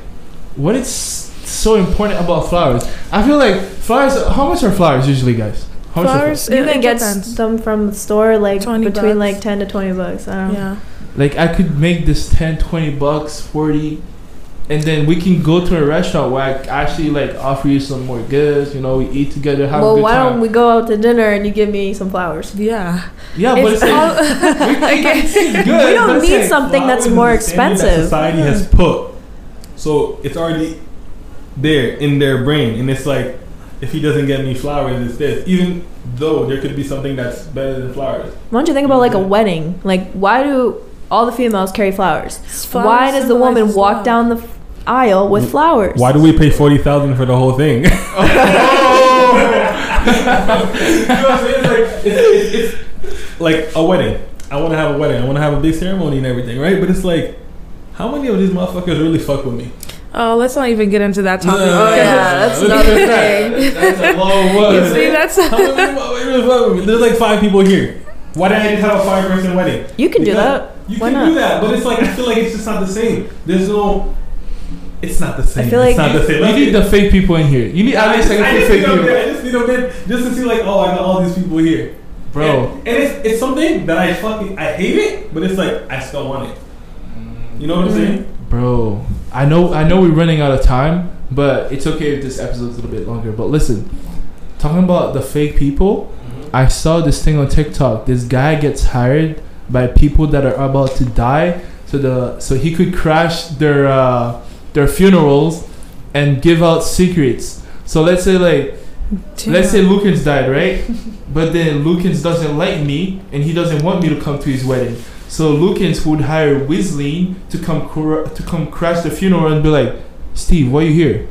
what is so important about flowers? I feel like flowers. How much are flowers usually, guys? How much are flowers You can it get depends. some from the store like between bucks. like ten to twenty bucks. I don't know. yeah Like I could make this 10, 20 bucks, 40 and then we can go to a restaurant where I actually like offer you some more goods, you know, we eat together, have a Well, why time. don't we go out to dinner and you give me some flowers? yeah yeah, but it's It's like, all- we, we can good. We don't need like, something that's more is the standard that expensive. society has put, so it's already there in their brain, and it's like if he doesn't get me flowers, it's this. Even though there could be something that's better than flowers. Why don't you think about like a wedding? Like, why do all the females carry flowers? Flowers why does the woman walk love. down the f- aisle with flowers. Why do we pay forty thousand for the whole thing? you know what I'm saying? Like, it's, it's, it's like a wedding. I want to have a wedding. I want to have a big ceremony and everything, right? But it's like, how many of these motherfuckers really fuck with me? Oh, let's not even get into that topic. Oh yeah, that's another thing. That's a long You see, that's How many really fuck with me? There's like five people here. Why didn't I just have a five person wedding? You can do that. You Why can not? do that, but it's like I feel like it's just not the same. There's no. It's not the same. feel it's not the same. You need the fake people in here. You need at least like I a few fake people. I just need a bit just to see like, oh, I got all these people here, Bro, And, and it's it's something that I fucking I hate it, but it's like I still want it. You know what I'm saying? bro. I know I know we're running out of time, but it's okay if this episode's a little bit longer. But listen, talking about the fake people, I saw this thing on TikTok. This guy gets hired by people that are about to die, so the so he could crash their uh, their funerals and give out secrets. So let's say like let's say Lucas died, right? but then Lucas doesn't like me and he doesn't want me to come to his wedding. So Lucas would hire Wisline to come cr- to come crash the funeral and be like, Steve, why you here?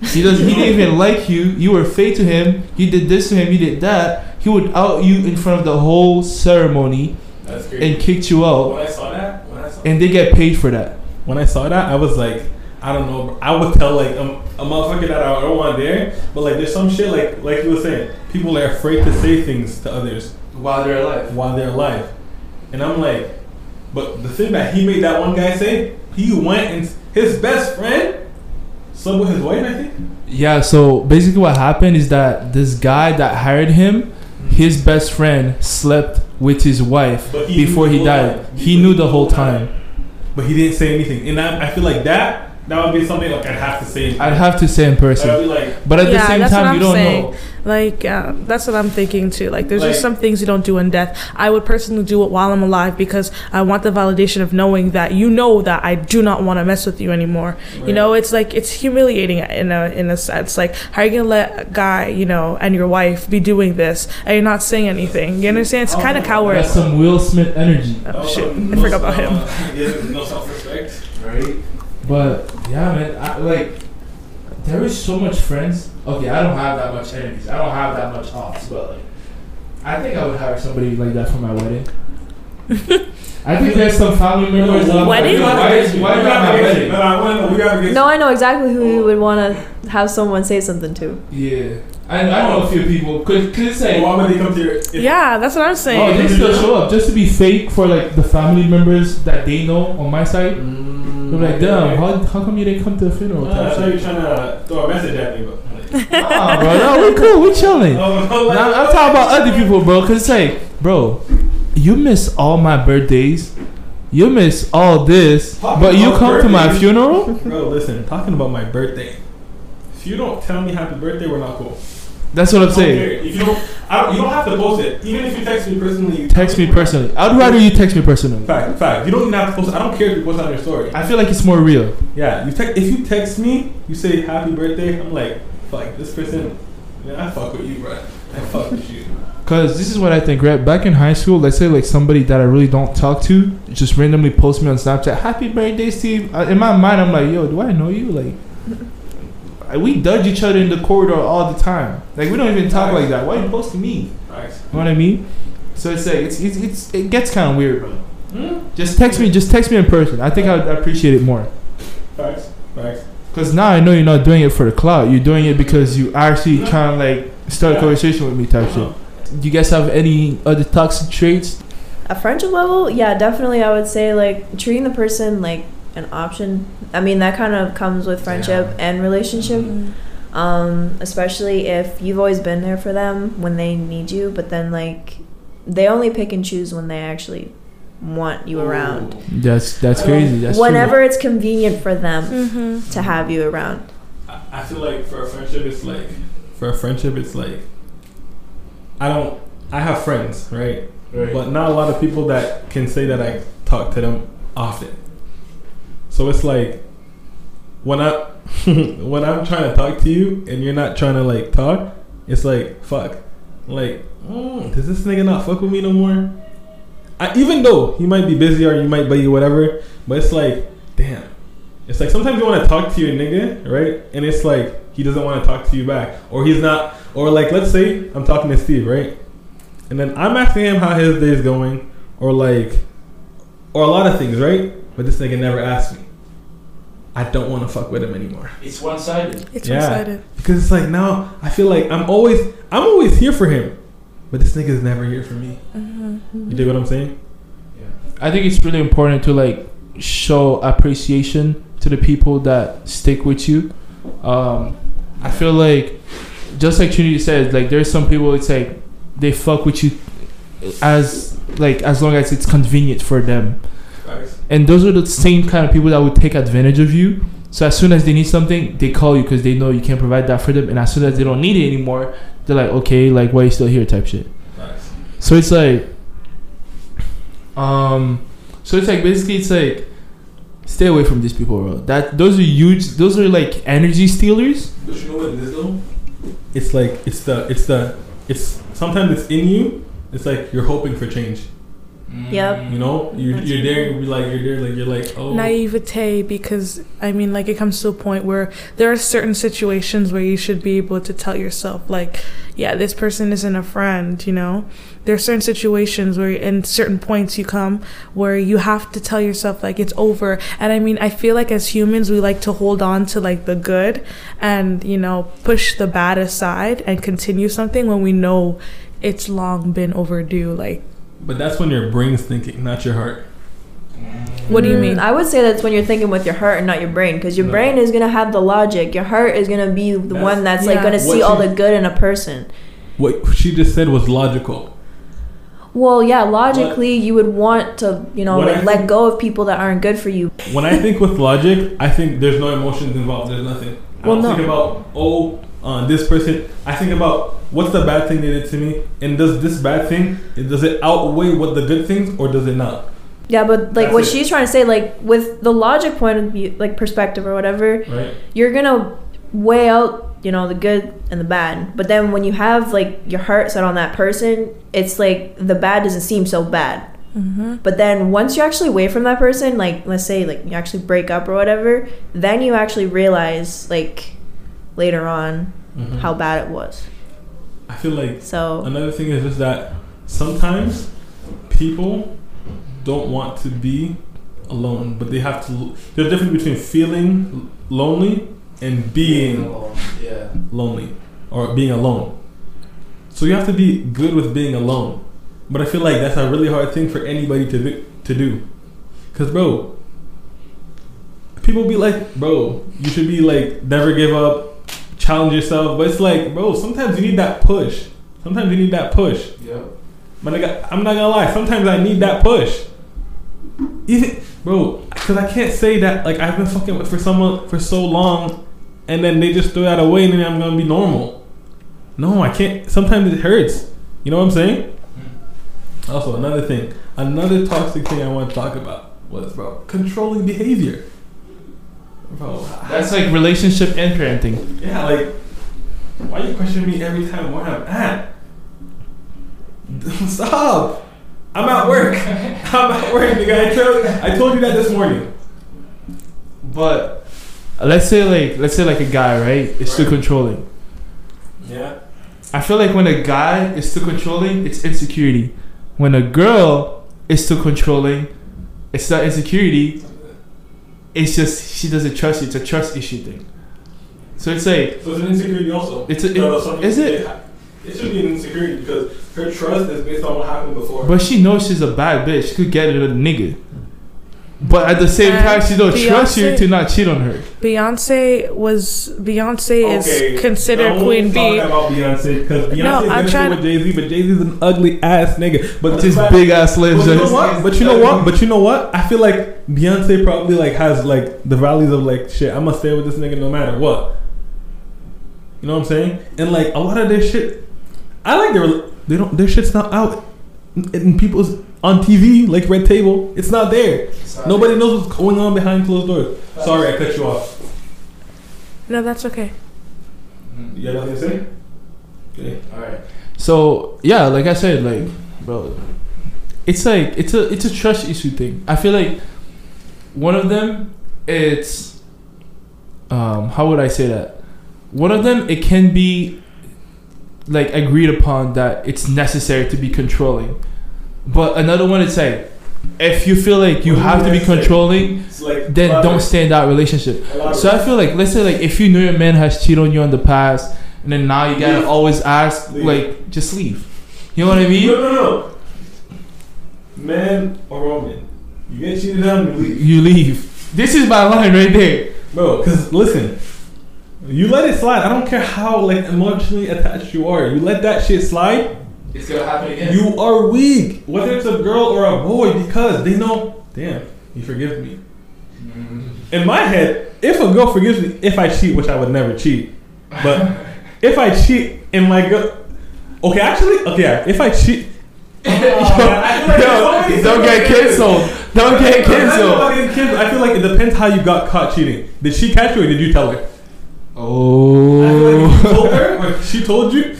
He doesn't. He didn't even like you. You were fake to him. You did this to him. You did that. He would out you in front of the whole ceremony That's and kicked you out, When I saw that, when I saw, and they get paid for that. when I saw that, I was like, I don't know. I would tell like um, a motherfucker that I don't want there, but like there's some shit like like you were saying, people are afraid to say things to others While they're alive. while they're alive, and I'm like, but the thing that he made that one guy say, he went and his best friend slept with his wife, I think. Yeah, so basically what happened is that this guy that hired him, his best friend slept with his wife he before he died. time. He knew the whole time. But he didn't say anything, and I, I feel like that that would be something like I'd have to say. I'd have to say in person. be like, But at the Yeah, same that's what time, you I'm don't saying. know. Like, uh, that's what I'm thinking too. Like, there's Like- just some things you don't do in death. I would personally do it while I'm alive because I want the validation of knowing that you know that I do not want to mess with you anymore. You know, it's like it's humiliating in a in a sense. Like, how are you gonna let a guy, you know, and your wife be doing this and you're not saying anything? You understand? It's kind of coward. That's some Will Smith energy, Oh shit! I forgot about him. him. no self-respect. right? But yeah, man, I, like there is so much friends. Okay, I don't have that much enemies. I don't have that much offs, but like I think I would hire somebody like that for my wedding. I think there's some family members. that I'm like, Wedding? "Yo, Why is why is that my wedding? No, I want to. We gotta get. No, I know exactly who you would want to have someone say something to. Yeah, I, I know a few people. Could could say, Why would they come to your? Yeah, that's what I'm saying. oh, they still show up just to be fake for like the family members that they know on my side. Mm, They're like, damn, how, how come you didn't come to the funeral? Uh, I type thought you were trying to throw a message at me, but. Nah, bro, no, we cool, we chilling. Oh, no, like- Now, I'm talking about other people, bro. Cause it's like, bro, you miss all my birthdays. You miss all this, Talking but you about come to my funeral. Bro, listen. Talking about my birthday. If you don't tell me happy birthday, we're not cool. That's what I'm saying. If you don't, I don't, you don't have to post it. Even if you text me personally, you Text me personally. I'd rather you text me personally. Fact, fact. You don't even have to post. it. I don't care if you post it on your story. I feel like it's more real. Yeah, you text. If you text me, you say happy birthday. I'm like, fuck this person. Yeah, I fuck with you, bro. I fuck with you. Cause this is what I think, right? Back in high school, let's say like somebody that I really don't talk to just randomly post me on Snapchat, "Happy birthday, Steve." In my mind, I'm like, "Yo, do I know you?" Like, I- we dodge each other in the corridor all the time. Like, we don't even talk like that. Why are you posting me? Facts. You know what I mean? So it's like it's it's, it's it gets kind of weird, bro. Hmm? Just text me, just text me in person. I think I would appreciate it more. Thanks. Thanks. Cause now I know you're not doing it for the clout. You're doing it because you actually trying to like start a conversation with me type Uh-huh. shit. Do you guys have any other toxic traits? A friendship level, yeah, definitely. I would say like treating the person like an option. I mean, that kind of comes with friendship and relationship. Um, especially if you've always been there for them when they need you, but then like they only pick and choose when they actually want you around. That's that's crazy. That's Whenever it's convenient for them Mm-hmm. to have you around. I, I feel like for a friendship, it's like for a friendship, it's like I don't. I have friends, right? Right. But not a lot of people that can say that I talk to them often. So it's like when I when I'm trying to talk to you and you're not trying to like talk, it's like fuck. Like, mm, does this nigga not fuck with me no more? I, even though he might be busy or you might be whatever, but it's like, damn. It's like sometimes you want to talk to your nigga, right? And it's like he doesn't want to talk to you back, or he's not, or like let's say I'm talking to Steve, right? And then I'm asking him how his day is going, or like, or a lot of things, right? But this nigga never asked me. I don't want to fuck with him anymore It's one sided. It's Yeah. one-sided. because it's like now I feel like I'm always I'm always here for him, but this nigga's never here for me. You dig what I'm saying? Yeah. I think it's really important to like show appreciation to the people that stick with you. Um, I feel like, just like Trinity said, like there's some people it's like they fuck with you as like as long as it's convenient for them, and those are the same kind of people that would take advantage of you. So as soon as they need something, they call you because they know you can't provide that for them, and as soon as they don't need it anymore, they're like, okay, like why are you still here, type shit. Nice. So it's like, um, so it's like basically it's like, stay away from these people, bro. That those are huge. Those are like energy stealers. But you know what it is though? It's like it's the it's the it's sometimes it's in you. It's like you're hoping for change. Mm. Yep. You know, you That's you're there. You're like you're there. Like you're like oh. naivete because I mean like it comes to a point where there are certain situations where you should be able to tell yourself like yeah this person isn't a friend you know there are certain situations where in certain points you come where you have to tell yourself like it's over and I mean I feel like as humans we like to hold on to like the good and you know push the bad aside and continue something when we know it's long been overdue like But that's when your brain's thinking, not your heart. what do you Mm, mean I would say that's when you're thinking with your heart and not your brain, because your No. brain is gonna have the logic. Your heart is gonna be the That's- one that's like gonna see What all the good in a person. What she just said was logical. Well, yeah, logically, you would want to, you know, What I like let think- go of people that aren't good for you. When I think with logic, I think there's no emotions involved. There's nothing. I Well, don't no. think about oh, uh, this person. I think about what's the bad thing they did to me, and does this bad thing does it outweigh what the good things, or does it not? Yeah, but like That's what it. she's trying to say, like with the logic point of view, like perspective or whatever, Right. you're gonna weigh out, you know, the good and the bad. But then when you have like your heart set on that person, it's like the bad doesn't seem so bad. mm-hmm. But then once you're actually away from that person, like let's say like you actually break up or whatever, then you actually realize like later on Mhm. how bad it was. I feel like So Another thing is just that sometimes people don't want to be alone, but they have to. There's a difference between feeling lonely and being Yeah. lonely or being alone. So you have to be good with being alone. But I feel like that's a really hard thing for anybody to do, to do. Cause bro, people be like, bro, you should be like never give up, challenge yourself. But it's like, bro, sometimes you need that push. Sometimes you need that push. Yeah. But I got, I'm not gonna lie. Sometimes I need that push. Even, bro, because I can't say that like I've been fucking with for someone for so long, and then they just throw that away, and then I'm gonna be normal. No, I can't. Sometimes it hurts. You know what I'm saying? Hmm. Also, another thing, another toxic thing I want to talk about was bro controlling behavior. Bro, That's like relationship and parenting. yeah, like why you question me every time where I'm at? Stop! I'm at work. I'm at work, nigga. I told, I told you that this morning. But let's say like let's say like a guy, right, is too Right. controlling. Yeah. I feel like when a guy is too controlling, it's insecurity. When a girl is too controlling, it's not insecurity. It's just she doesn't trust you. It's a trust issue thing. So it's like So it's an insecurity also. It's a- No, no, it- is it? It should be an insecurity because her trust is based on what happened before. But she knows she's a bad bitch. She could get it a nigga. But at the same And time, she don't trust you to not cheat on her. Beyonce was Beyonce Okay, is considered don't Queen talk bee. about Beyonce because Beyonce No, is I'm trying- with Jay Z, but Jay Z's an ugly ass nigga. But With the his big ass lips. But you know what? But you know what? But you know what? I feel like Beyonce probably like has like the values of like shit. I'm gonna stay with this nigga no matter what. You know what I'm saying? And like a lot of their shit, I like their they don't their shit's not out in, in people's on TV like Red Table. It's not there. Nobody knows what's going on behind closed doors. Sorry, I cut you off. No, that's okay. You got nothing to say? Okay. Alright. So yeah, like I said, like bro, it's like it's a it's a trust issue thing. I feel like one of them it's um, how would I say that? One of them, it can be like agreed upon that it's necessary to be controlling, but another one, it's like if you feel like you What have to be controlling, like then don't stay in that relationship. So I feel like let's say like if you know your man has cheated on you in the past, and then now you gotta always ask Leave. like just leave. You know what I mean? No, no, no. Man or woman, you get cheated on, you leave. You leave. This is my line right there. Bro, because listen, you let it slide. I don't care how like emotionally attached you are. You let that shit slide. It's gonna happen again. You are weak, whether it's a girl or a boy, because they know. Damn, he forgives me. Mm-hmm. In my head, if a girl forgives me, if I cheat, which I would never cheat, but if I cheat and my girl, okay, actually, okay, yeah, if I cheat. Yo, don't get canceled. Don't get canceled. I feel like it depends how you got caught cheating. Did she catch you or did you tell her? Oh. I feel like you told Oh. her or she told you.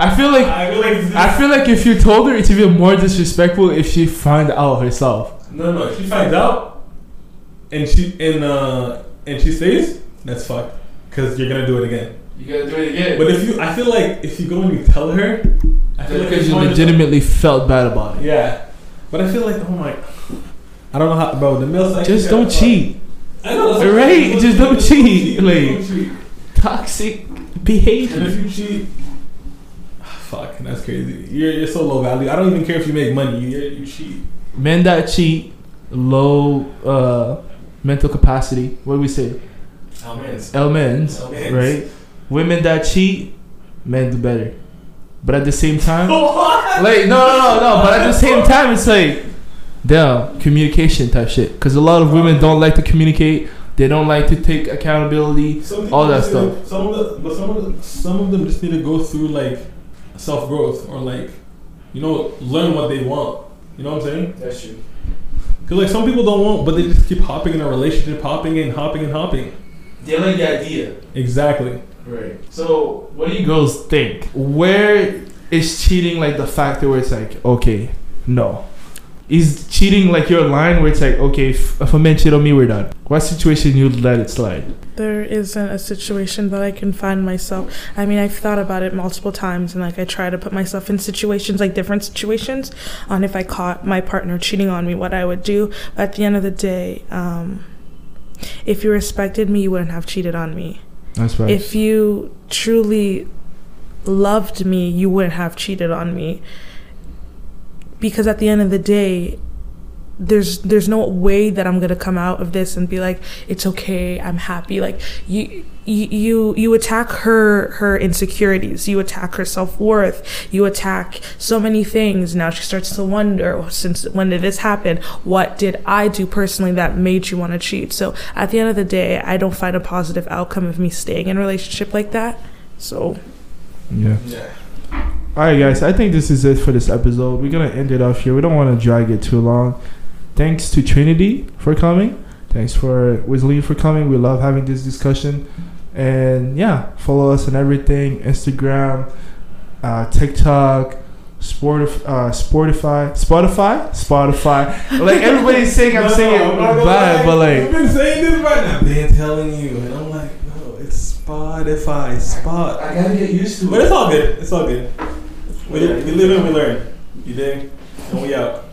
I feel like I feel like I feel like if you told her, it's even more disrespectful if she find out herself. no, no. If she finds out and she and uh and she stays, that's fucked. Cause you're gonna do it again. You gotta do it again. But if you, I feel like if you go and you tell her, I feel like because you more just- legitimately felt bad about it. Yeah, but I feel like oh my, I don't know how, bro. The male sex. Just don't cheat. I know. that's Right? Just don't cheat, like- Don't cheat. Toxic And behavior. if you cheat, fuck, that's crazy. You're you're so low value. I don't even care if you make money. You you cheat. Men that cheat, low uh, mental capacity. What do we say? Oh man. L men's, L-mens. right? Women that cheat, men do better. But at the same time, like no, no, no, no. But at the same time, it's like, damn, communication type shit. Because a lot of women don't like to communicate. They don't like to take accountability. Some all that just to- stuff. Some of the, but some of the, some of them just need to go through like self growth or like, you know, learn what they want. You know what I'm saying? That's true. Because like some people don't want, but they just keep hopping in a relationship, hopping and hopping and hopping. They like the idea. Exactly. Right. So, what do you girls think? Where is cheating like the factor where it's like, okay, no? Is cheating like your line where it's like, okay, if, if a man cheat on me, we're done? What situation you'd let it slide? There isn't a situation that I can find myself. I mean, I've thought about it multiple times, and like I try to put myself in situations, like different situations, on if I caught my partner cheating on me, what I would do. But at the end of the day, um, if you respected me, you wouldn't have cheated on me. That's right. If you truly loved me, you wouldn't have cheated on me. Because at the end of the day, there's there's no way that I'm gonna come out of this and be like, it's okay, I'm happy. Like you you you, you attack her her insecurities, you attack her self worth, you attack so many things. Now she starts to wonder, oh, since when did this happen? What did I do personally that made you want to cheat? So at the end of the day, I don't find a positive outcome of me staying in a relationship like that. So yeah. Yeah. All right, guys. I think this is it for this episode. We're gonna end it off here. We don't want to drag it too long. Thanks to Trinity for coming. Thanks for Wisline for coming. We love having this discussion. And yeah, follow us on everything: Instagram, uh, TikTok, Sportif- uh, Sportify, Spotify, Spotify. Like everybody's saying, I'm No, saying no, it I'm bad, lie. but I've been saying this right now. I've been telling you, and I'm like, no, it's Spotify, Spot. I gotta get used to it. But it's all good. It's all good. We, we live and we learn. You dig? And we out.